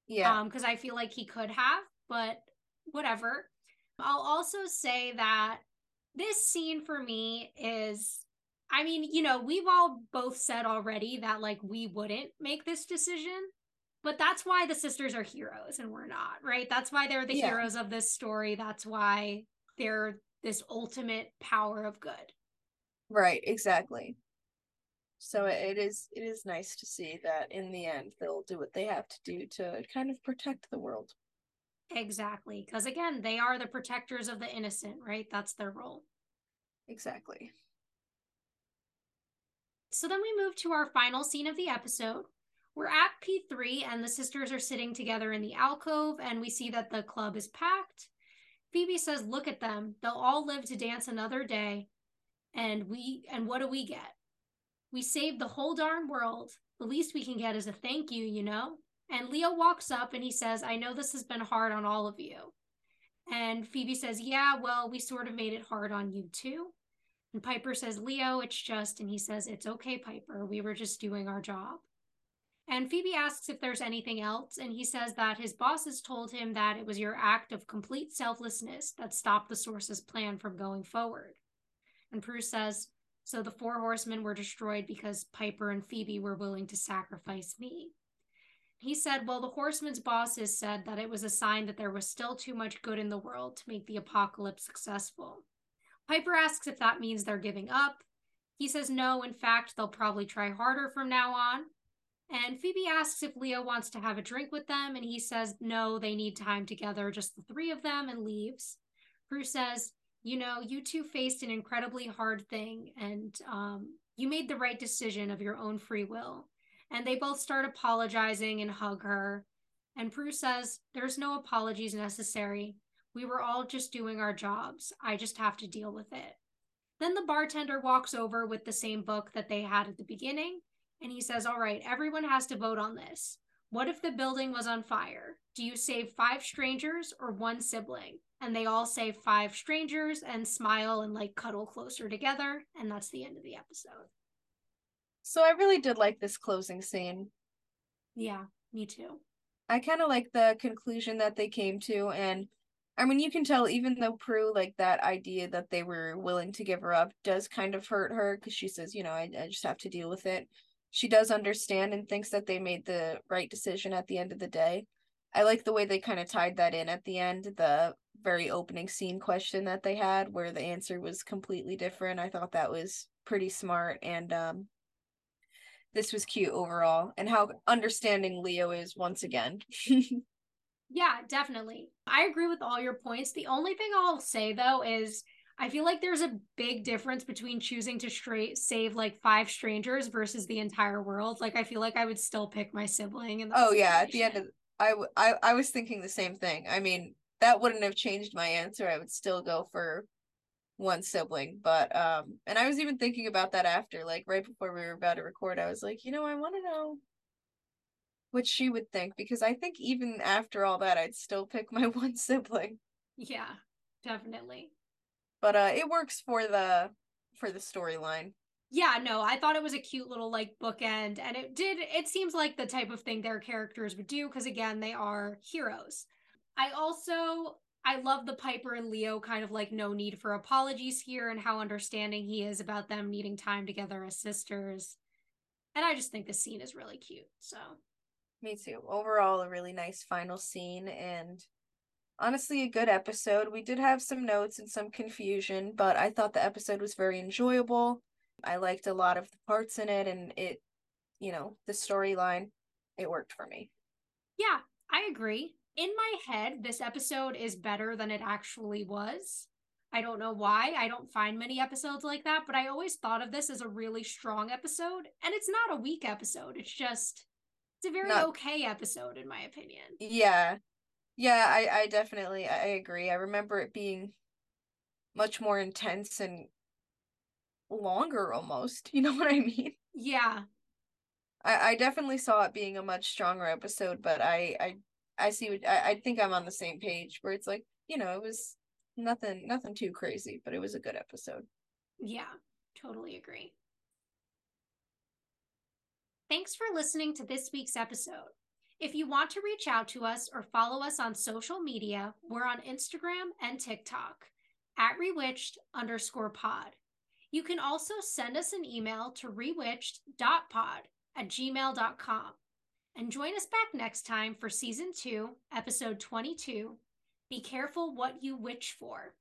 Yeah. Um because I feel like he could have, but whatever. I'll also say that this scene for me is I mean, you know, we've all both said already that like we wouldn't make this decision, but that's why the sisters are heroes and we're not, right? That's why they're the yeah. heroes of this story. That's why they're this ultimate power of good.
Right, exactly. So it is it is nice to see that in the end they'll do what they have to do to kind of protect the world.
Exactly. Because again, they are the protectors of the innocent, right? That's their role.
Exactly.
So then we move to our final scene of the episode. We're at P3 and the sisters are sitting together in the alcove, and we see that the club is packed. Phoebe says, Look at them. They'll all live to dance another day. And we and what do we get? We saved the whole darn world. The least we can get is a thank you, you know? And Leo walks up and he says, I know this has been hard on all of you. And Phoebe says, Yeah, well, we sort of made it hard on you too. And Piper says, Leo, it's just, and he says, It's okay, Piper. We were just doing our job. And Phoebe asks if there's anything else, and he says that his bosses told him that it was your act of complete selflessness that stopped the source's plan from going forward. And Prue says, So the four horsemen were destroyed because Piper and Phoebe were willing to sacrifice me. He said, Well, the horsemen's bosses said that it was a sign that there was still too much good in the world to make the apocalypse successful. Piper asks if that means they're giving up. He says no, in fact, they'll probably try harder from now on. And Phoebe asks if Leo wants to have a drink with them, and he says no, they need time together, just the three of them, and leaves. Prue says, You know, you two faced an incredibly hard thing, and um, you made the right decision of your own free will. And they both start apologizing and hug her. And Prue says, There's no apologies necessary. We were all just doing our jobs. I just have to deal with it. Then the bartender walks over with the same book that they had at the beginning. And he says, All right, everyone has to vote on this. What if the building was on fire? Do you save five strangers or one sibling? And they all say five strangers and smile and like cuddle closer together. And that's the end of the episode.
So I really did like this closing scene.
Yeah, me too.
I kind of like the conclusion that they came to and I mean you can tell even though Prue like that idea that they were willing to give her up does kind of hurt her cuz she says, you know, I, I just have to deal with it. She does understand and thinks that they made the right decision at the end of the day. I like the way they kind of tied that in at the end, the very opening scene question that they had where the answer was completely different. I thought that was pretty smart and um this was cute overall and how understanding Leo is once again.
yeah, definitely. I agree with all your points. The only thing I'll say though is I feel like there's a big difference between choosing to straight save like five strangers versus the entire world. Like I feel like I would still pick my sibling and
Oh yeah, at the end of I, w- I I was thinking the same thing. I mean, that wouldn't have changed my answer. I would still go for one sibling but um and i was even thinking about that after like right before we were about to record i was like you know i want to know what she would think because i think even after all that i'd still pick my one sibling.
Yeah definitely.
But uh it works for the for the storyline.
Yeah no i thought it was a cute little like bookend and it did it seems like the type of thing their characters would do because again they are heroes. I also I love the Piper and Leo kind of like no need for apologies here and how understanding he is about them needing time together as sisters. And I just think the scene is really cute. So,
me too. Overall, a really nice final scene and honestly a good episode. We did have some notes and some confusion, but I thought the episode was very enjoyable. I liked a lot of the parts in it and it, you know, the storyline. it worked for me.
Yeah, I agree. In my head, this episode is better than it actually was. I don't know why. I don't find many episodes like that, but I always thought of this as a really strong episode. And it's not a weak episode. It's just it's a very not, okay episode in my opinion.
Yeah. Yeah, I I definitely I agree. I remember it being much more intense and longer almost. You know what I mean?
Yeah.
I, I definitely saw it being a much stronger episode, but I I I see what I, I think I'm on the same page where it's like, you know, it was nothing nothing too crazy, but it was a good episode.
Yeah, totally agree. Thanks for listening to this week's episode. If you want to reach out to us or follow us on social media, we're on Instagram and TikTok at rewitched underscore pod. You can also send us an email to rewitched.pod at gmail.com. And join us back next time for season two, episode 22 Be Careful What You Witch For.